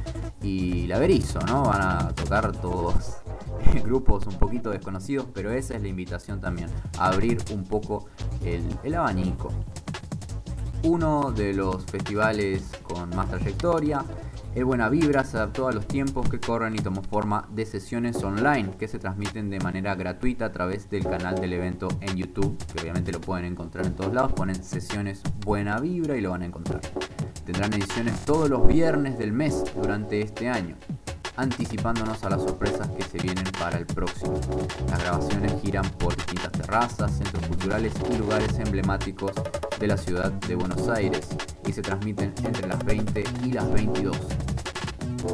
S5: y la Berizo, ¿no? Van a tocar todos grupos un poquito desconocidos, pero esa es la invitación también, a abrir un poco el abanico. Uno de los festivales con más trayectoria. El Buena Vibra se adaptó a los tiempos que corren y tomó forma de sesiones online que se transmiten de manera gratuita a través del canal del evento en YouTube, que obviamente lo pueden encontrar en todos lados, ponen sesiones Buena Vibra y lo van a encontrar. Tendrán ediciones todos los viernes del mes durante este año, anticipándonos a las sorpresas que se vienen para el próximo. Las grabaciones giran por distintas terrazas, centros culturales y lugares emblemáticos de la ciudad de Buenos Aires y se transmiten entre las 20 y las 22,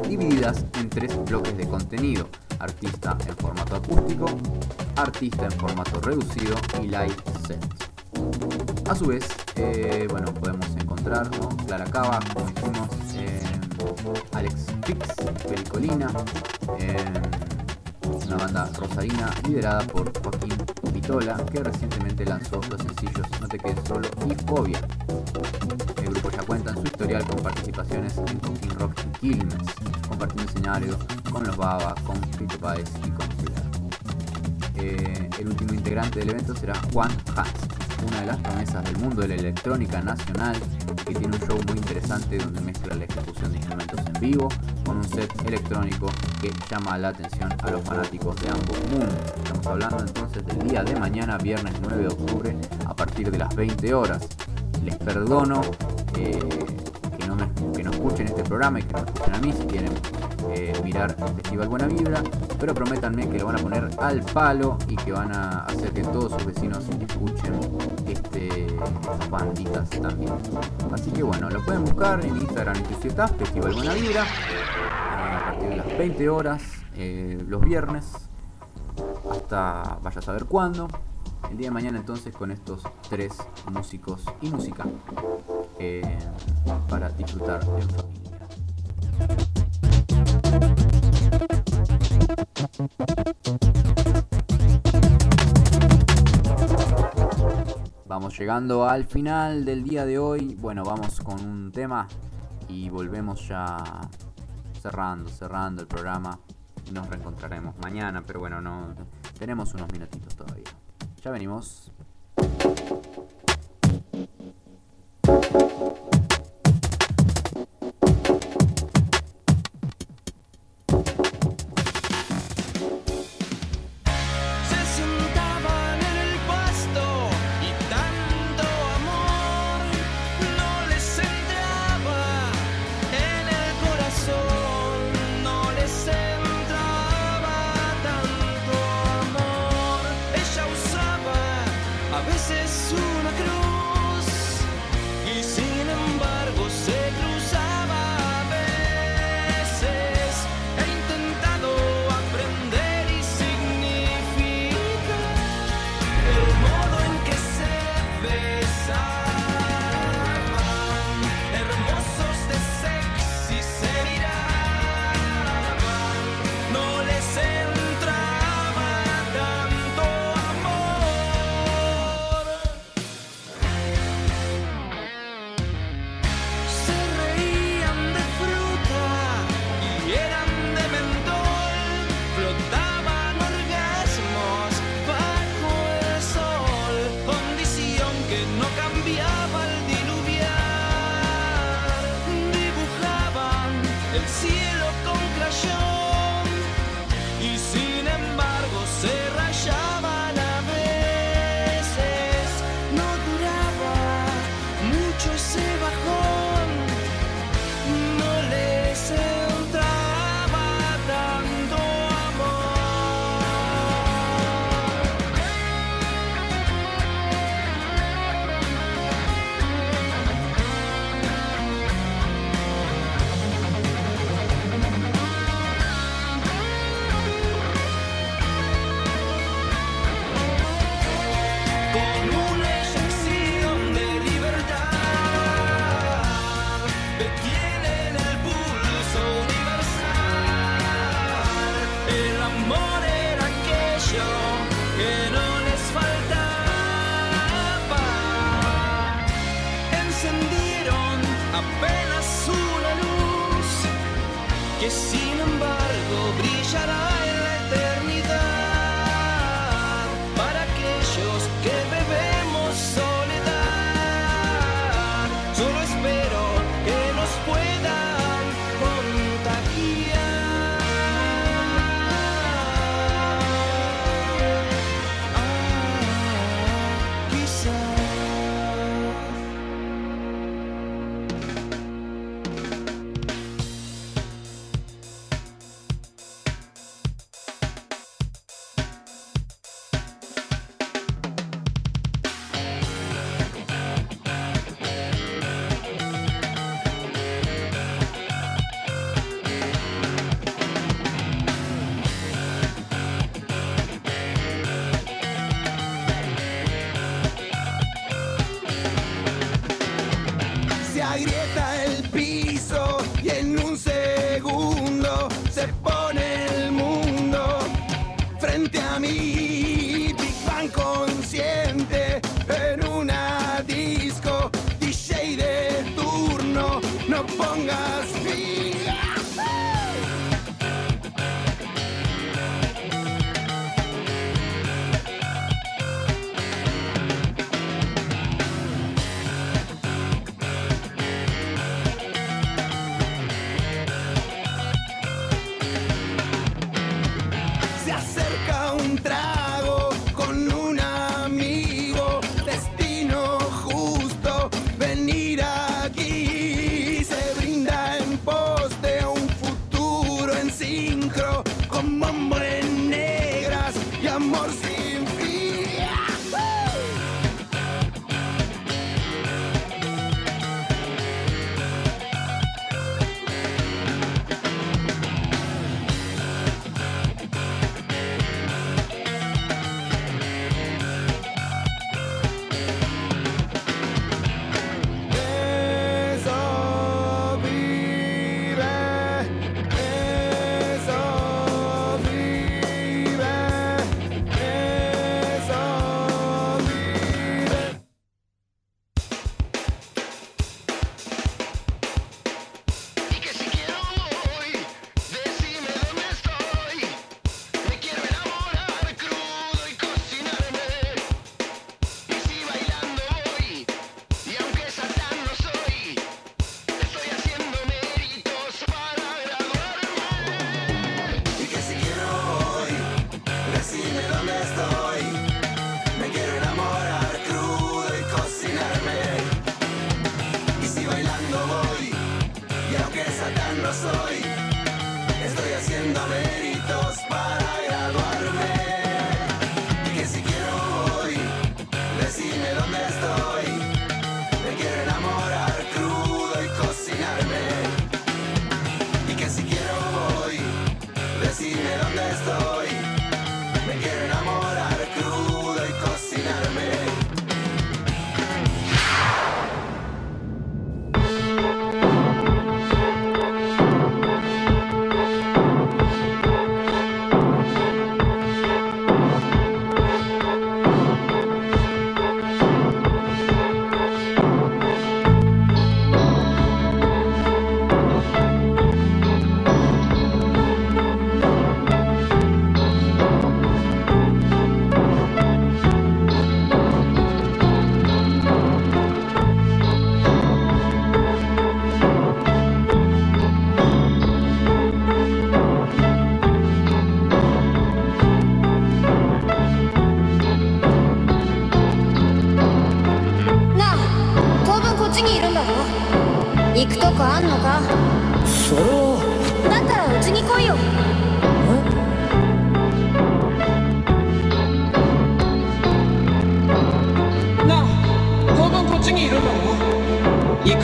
S5: divididas en tres bloques de contenido, artista en formato acústico, artista en formato reducido y live set. A su vez, eh, bueno, podemos encontrar ¿no? Clara Cava, como dijimos, eh, Alex Fix, Pelicolina, eh, una banda rosarina liderada por Joaquín Vitola, que recientemente lanzó los sencillos No te quedes solo y Fobia. El grupo ya cuenta en su historial con participaciones en Cooking Rock y Quilmes, compartiendo escenario con los Baba, con Fito Páez y con Flair.
S10: eh, el último integrante del evento será Juan Hans, una de las promesas del mundo de la electrónica nacional, que tiene un show muy interesante donde mezcla la ejecución de instrumentos en vivo con un set electrónico que llama la atención a los fanáticos de ambos mundos. Estamos hablando entonces del día de mañana, viernes 9 de octubre, a partir de las 20 horas. Les perdono eh, que, no escuchen este programa y que no escuchen a mí si quieren eh, mirar el Festival Buena Vibra, pero prométanme que lo van a poner al palo y que van a hacer que todos sus vecinos escuchen este, banditas también. Así que bueno, lo pueden buscar en Instagram y Twitter, Festival Buena Vibra, eh, a partir de las 20 horas, eh, los viernes, hasta vaya a saber cuándo. El día de mañana entonces con estos tres músicos y música eh, para disfrutar en familia. Vamos llegando al final del día de hoy. Bueno, vamos con un tema y volvemos ya cerrando, cerrando el programa. Nos reencontraremos mañana, pero bueno, no tenemos unos minutitos todavía. Ya venimos.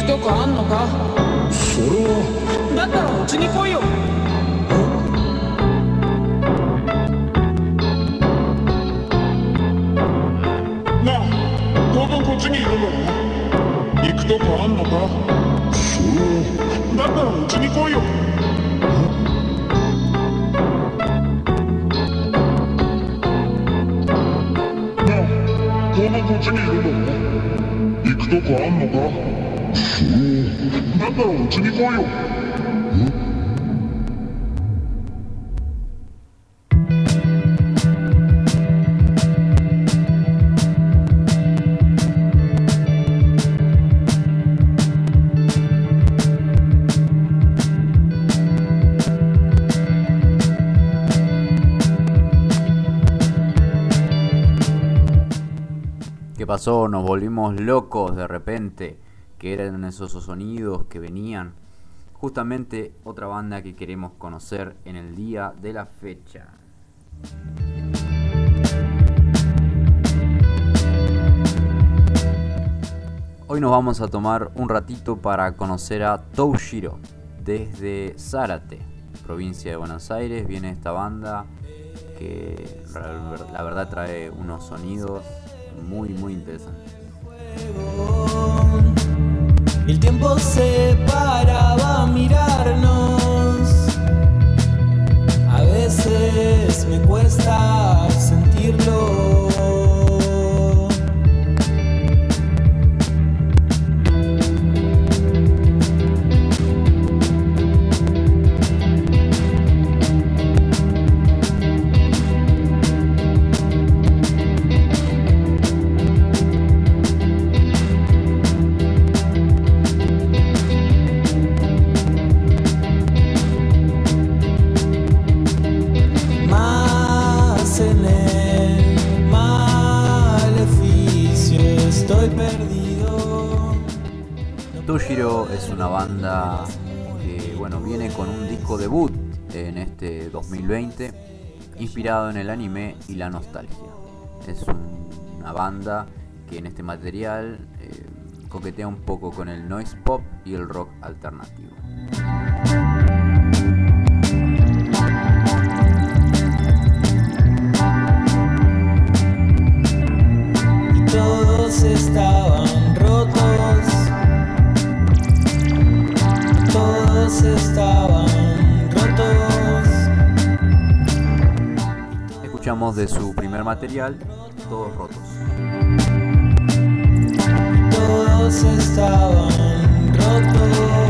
S11: くとこあんのか？
S10: それは。
S11: だったらうちに来いよ。
S10: なあ当分こっちにいるんだろ行くとこあんのか？それは。だったらうちに来いよ。
S12: なあ当分こっちにいるんだろ行くとこあんのか？それはだったらうちに来いよ¿
S5: Qué pasó? Nos volvimos locos de repente. Que eran esos sonidos que venían. Justamente otra banda que queremos conocer en el día de la fecha. Hoy nos vamos a tomar un ratito para conocer a Toushiro. Desde Zárate, provincia de Buenos Aires, viene esta banda que la verdad trae unos sonidos muy muy interesantes.
S13: El tiempo se paraba a mirarnos. A veces me cuesta sentirlo.
S5: 2020 inspirado en el anime y la nostalgia. Es un- una banda que en este material eh, coquetea un poco con el noise pop y el rock alternativo.
S13: todos estaban rotos. Todos estaban
S5: Escuchamos de su primer material, Todos Rotos.
S13: Todos estaban rotos.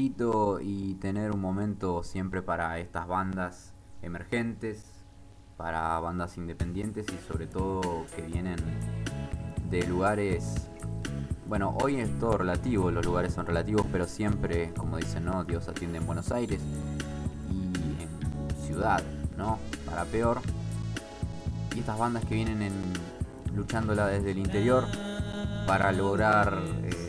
S5: Y tener un momento siempre para estas bandas emergentes, para bandas independientes y sobre todo que vienen de lugares bueno, hoy es todo relativo, los lugares son relativos, pero siempre, como dicen, ¿no? Dios atiende en Buenos Aires y en ciudad, ¿no? Para peor. Y estas bandas que vienen en, luchándola desde el interior para lograr eh,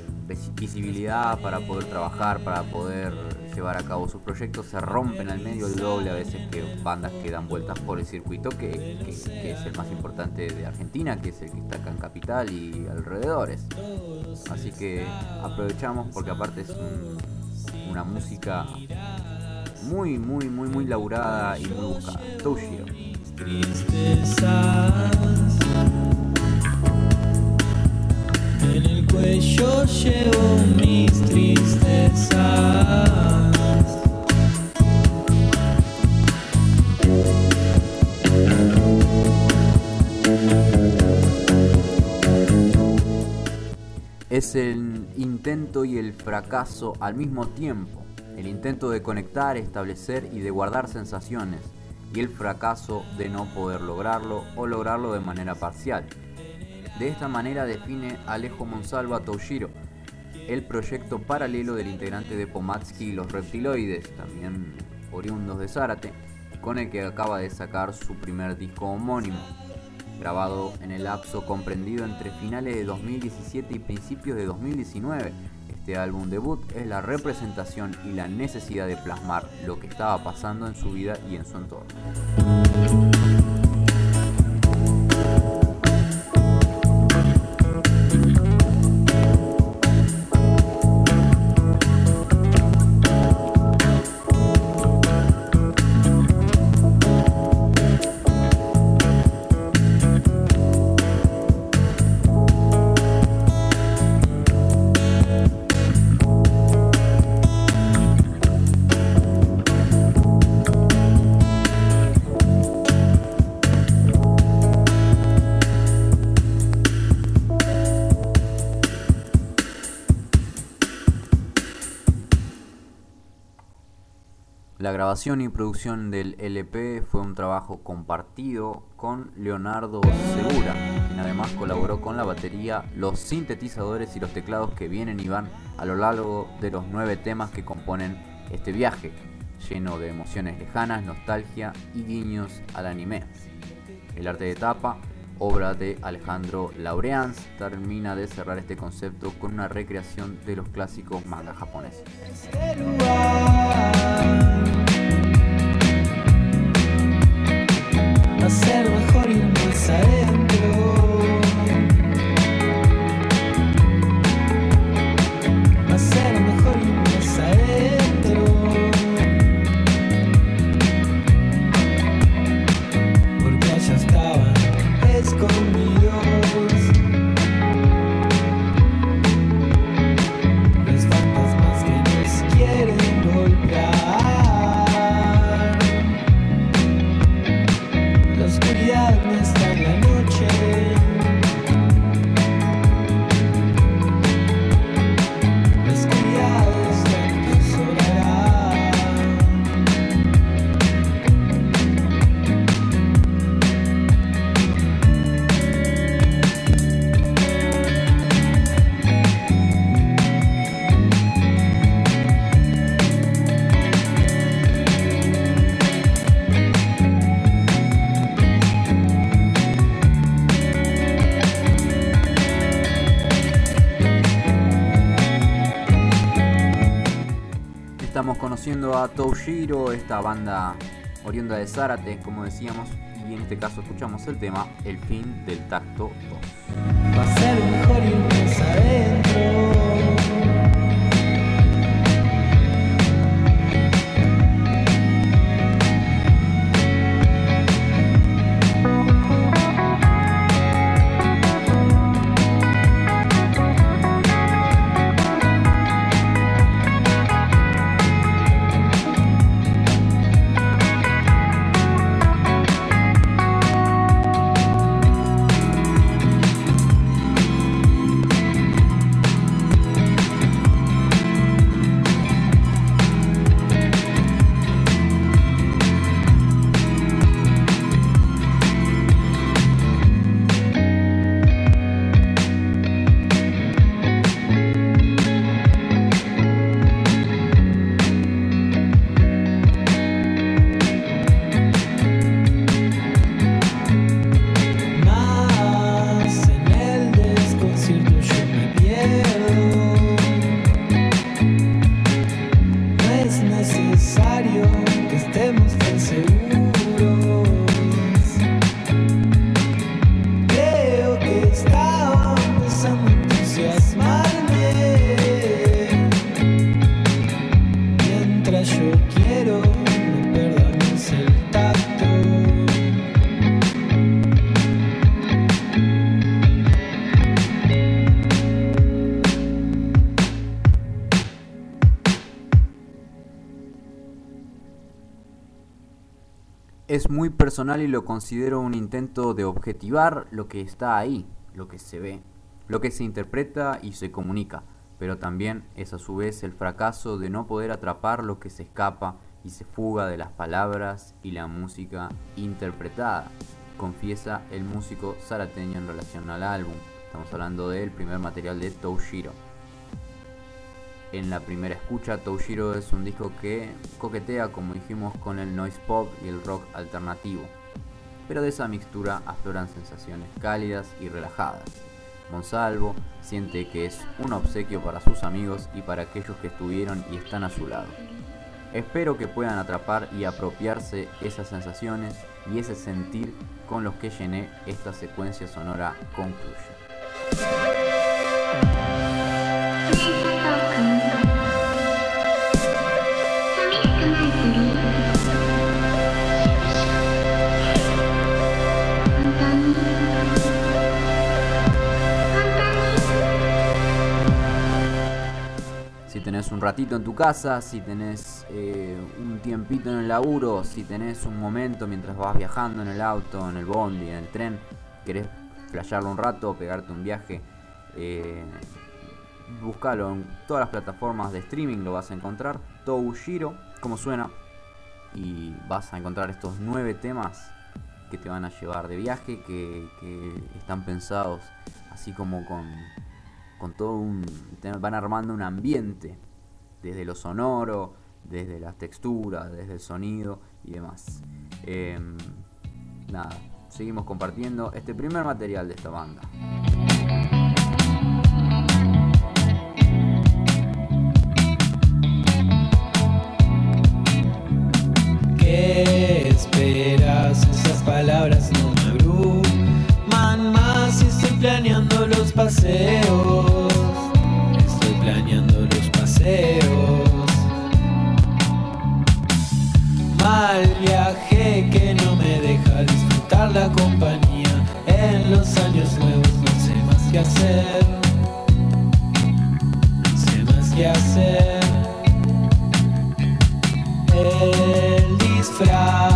S5: visibilidad, para poder trabajar, para poder llevar a cabo sus proyectos, se rompen al medio el doble a veces que bandas que dan vueltas por el circuito, que, que- es el más importante de Argentina, que es el que está acá en Capital y alrededores. Así que aprovechamos porque aparte es un- una música muy, muy, muy, muy laburada y muy buscada. Toshiro.
S13: El cuello llevo mis.
S5: Es el intento y el fracaso al mismo tiempo. El intento de conectar, establecer y de guardar sensaciones. Y el fracaso de no poder lograrlo o lograrlo de manera parcial. De esta manera define Alejo Monsalvo a Toshiro, el proyecto paralelo del integrante de Pomatsky y los reptiloides, también oriundos de Zárate, con el que acaba de sacar su primer disco homónimo, grabado en el lapso comprendido entre finales de 2017 y principios de 2019. Este álbum debut es la representación y la necesidad de plasmar lo que estaba pasando en su vida y en su entorno. Grabación y producción del LP fue un trabajo compartido con Leonardo Segura, quien además colaboró con la batería, los sintetizadores y los teclados que vienen y van a lo largo de los nueve temas que componen este viaje, lleno de emociones lejanas, nostalgia y guiños al anime. El arte de tapa, obra de Alejandro Laureans, termina de cerrar este concepto con una recreación de los clásicos manga japoneses.
S13: Ser mejor ir más adentro. A
S5: Toshiro, esta banda oriunda de Zárate, como decíamos, y en este caso escuchamos el tema El fin del tacto muy personal y lo considero un intento de objetivar lo que está ahí, lo que se ve, lo que se interpreta y se comunica, pero también es a su vez el fracaso de no poder atrapar lo que se escapa y se fuga de las palabras y la música interpretada, confiesa el músico zarateño en relación al álbum. Estamos hablando del primer material de Toshiro. En la primera escucha, Toshiro es un disco que coquetea, como dijimos, con el noise pop y el rock alternativo. Pero de esa mixtura afloran sensaciones cálidas y relajadas. Monsalvo siente que es un obsequio para sus amigos y para aquellos que estuvieron y están a su lado. Espero que puedan atrapar y apropiarse esas sensaciones y ese sentir con los que llené esta secuencia sonora concluye. Tenés un ratito en tu casa, si tenés eh, un tiempito en el laburo, si tenés un momento mientras vas viajando en el auto, en el bondi, en el tren, querés flashearlo un rato, pegarte un viaje, eh, buscalo en todas las plataformas de streaming, lo vas a encontrar. Toushiro, como suena, y vas a encontrar estos nueve temas que te van a llevar de viaje, que, que están pensados así como con, con todo un... van armando un ambiente, desde lo sonoro, desde las texturas, desde el sonido y demás. Em, nada, seguimos compartiendo este primer material de esta banda.
S13: ¿Qué esperas? Esas palabras no me abruman más y estoy planeando los paseos. Qué hacer. Sé más qué hacer. El disfraz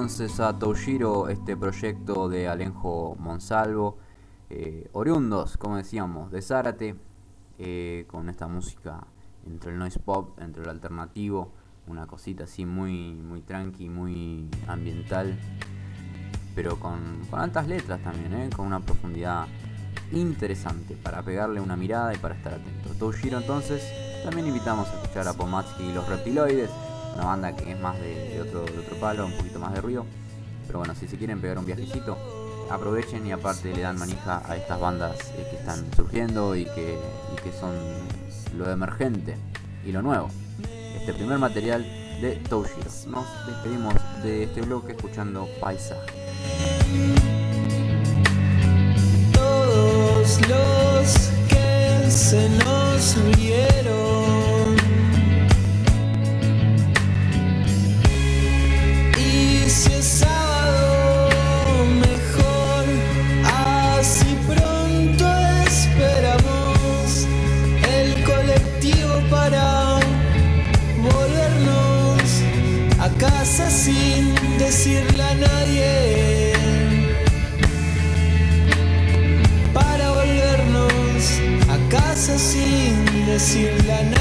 S5: entonces a Toshiro, este proyecto de Alenjo Monsalvo, eh, oriundos, como decíamos, de Zárate, eh, con esta música entre el noise pop, entre el alternativo, una cosita así muy, muy tranqui, muy ambiental, pero con, con altas letras también, ¿eh? con una profundidad interesante para pegarle una mirada y para estar atento. Toshiro entonces, también invitamos a escuchar a Pomatsky y los Reptiloides, una banda que es más de, otro, otro palo, un poquito más de ruido, pero bueno, si se quieren pegar un viajecito, aprovechen y aparte le dan manija a estas bandas eh, que están surgiendo y que, que son lo emergente y lo nuevo. Este primer material de Toshiro. Nos despedimos de este bloque escuchando Paisaje.
S13: todos los que se nos rieron. Sin decirle a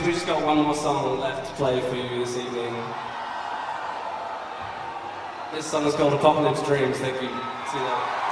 S10: one more song left to play for you this evening. This song is called Apocalypse Dreams. Thank you. See you later.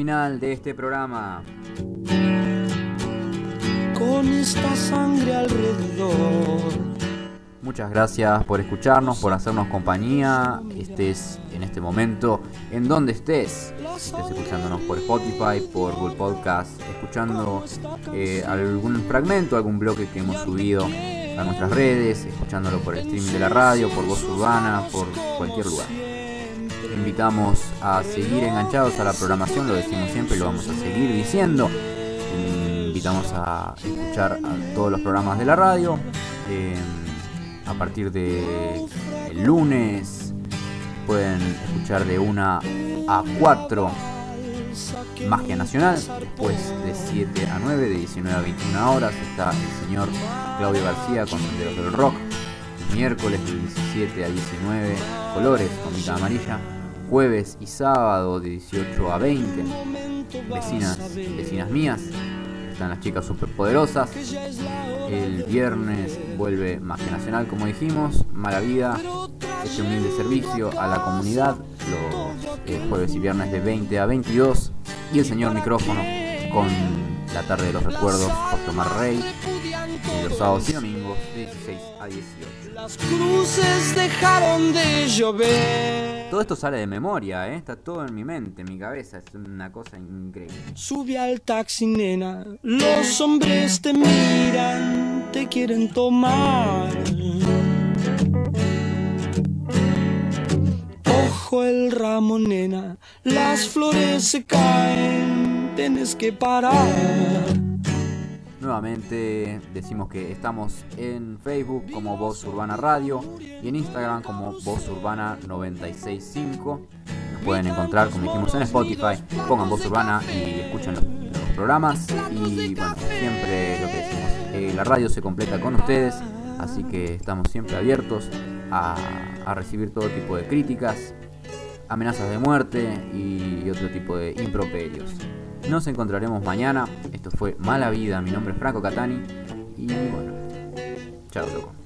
S5: Final de este programa.
S10: Con esta sangre alrededor.
S5: Muchas gracias por escucharnos, por hacernos compañía. Estés en este momento en donde estés. Estés escuchándonos por Spotify, por Google Podcast, escuchando eh, algún fragmento, algún bloque que hemos subido a nuestras redes, escuchándolo por el streaming de la radio, por voz urbana, por cualquier lugar. Invitamos a seguir enganchados a la programación, lo decimos siempre y lo vamos a seguir diciendo. Invitamos a escuchar a todos los programas de la radio. eh, a partir de el lunes pueden escuchar de 1 a 4 Magia Nacional. Después de 7 a 9, de 19 a 21 horas, está el señor Claudio García con Senderos del Rock. Miércoles de 17 a 19, Colores con mitad amarilla. Jueves y sábado de 18 a 20, Vecinas, vecinas mías. Están las chicas superpoderosas. El viernes vuelve Magia Nacional, como dijimos. Mala vida, este humilde servicio a la comunidad. Los eh, jueves y viernes de 20 a 22. Y el señor micrófono con la tarde de los recuerdos, José Omar Rey. Los sábados y domingos de 16 a 18.
S10: Las cruces dejaron de llover.
S5: Todo esto sale de memoria, ¿eh? está todo en mi mente, en mi cabeza. Es una cosa increíble.
S10: Sube al taxi, nena. Los hombres te miran, te quieren tomar. Ojo el ramo, nena. Las flores se caen, tienes que parar.
S5: Nuevamente decimos que estamos en Facebook como Voz Urbana Radio y en Instagram como Voz Urbana 965. Nos pueden encontrar, como dijimos, en Spotify. Pongan Voz Urbana y escuchen los, programas. Y bueno, siempre lo que decimos, eh, la radio se completa con ustedes, así que estamos siempre abiertos a recibir todo tipo de críticas, amenazas de muerte y otro tipo de improperios. Nos encontraremos mañana. Esto fue Mala Vida. Mi nombre es Franco Catani. Y bueno, chao, loco.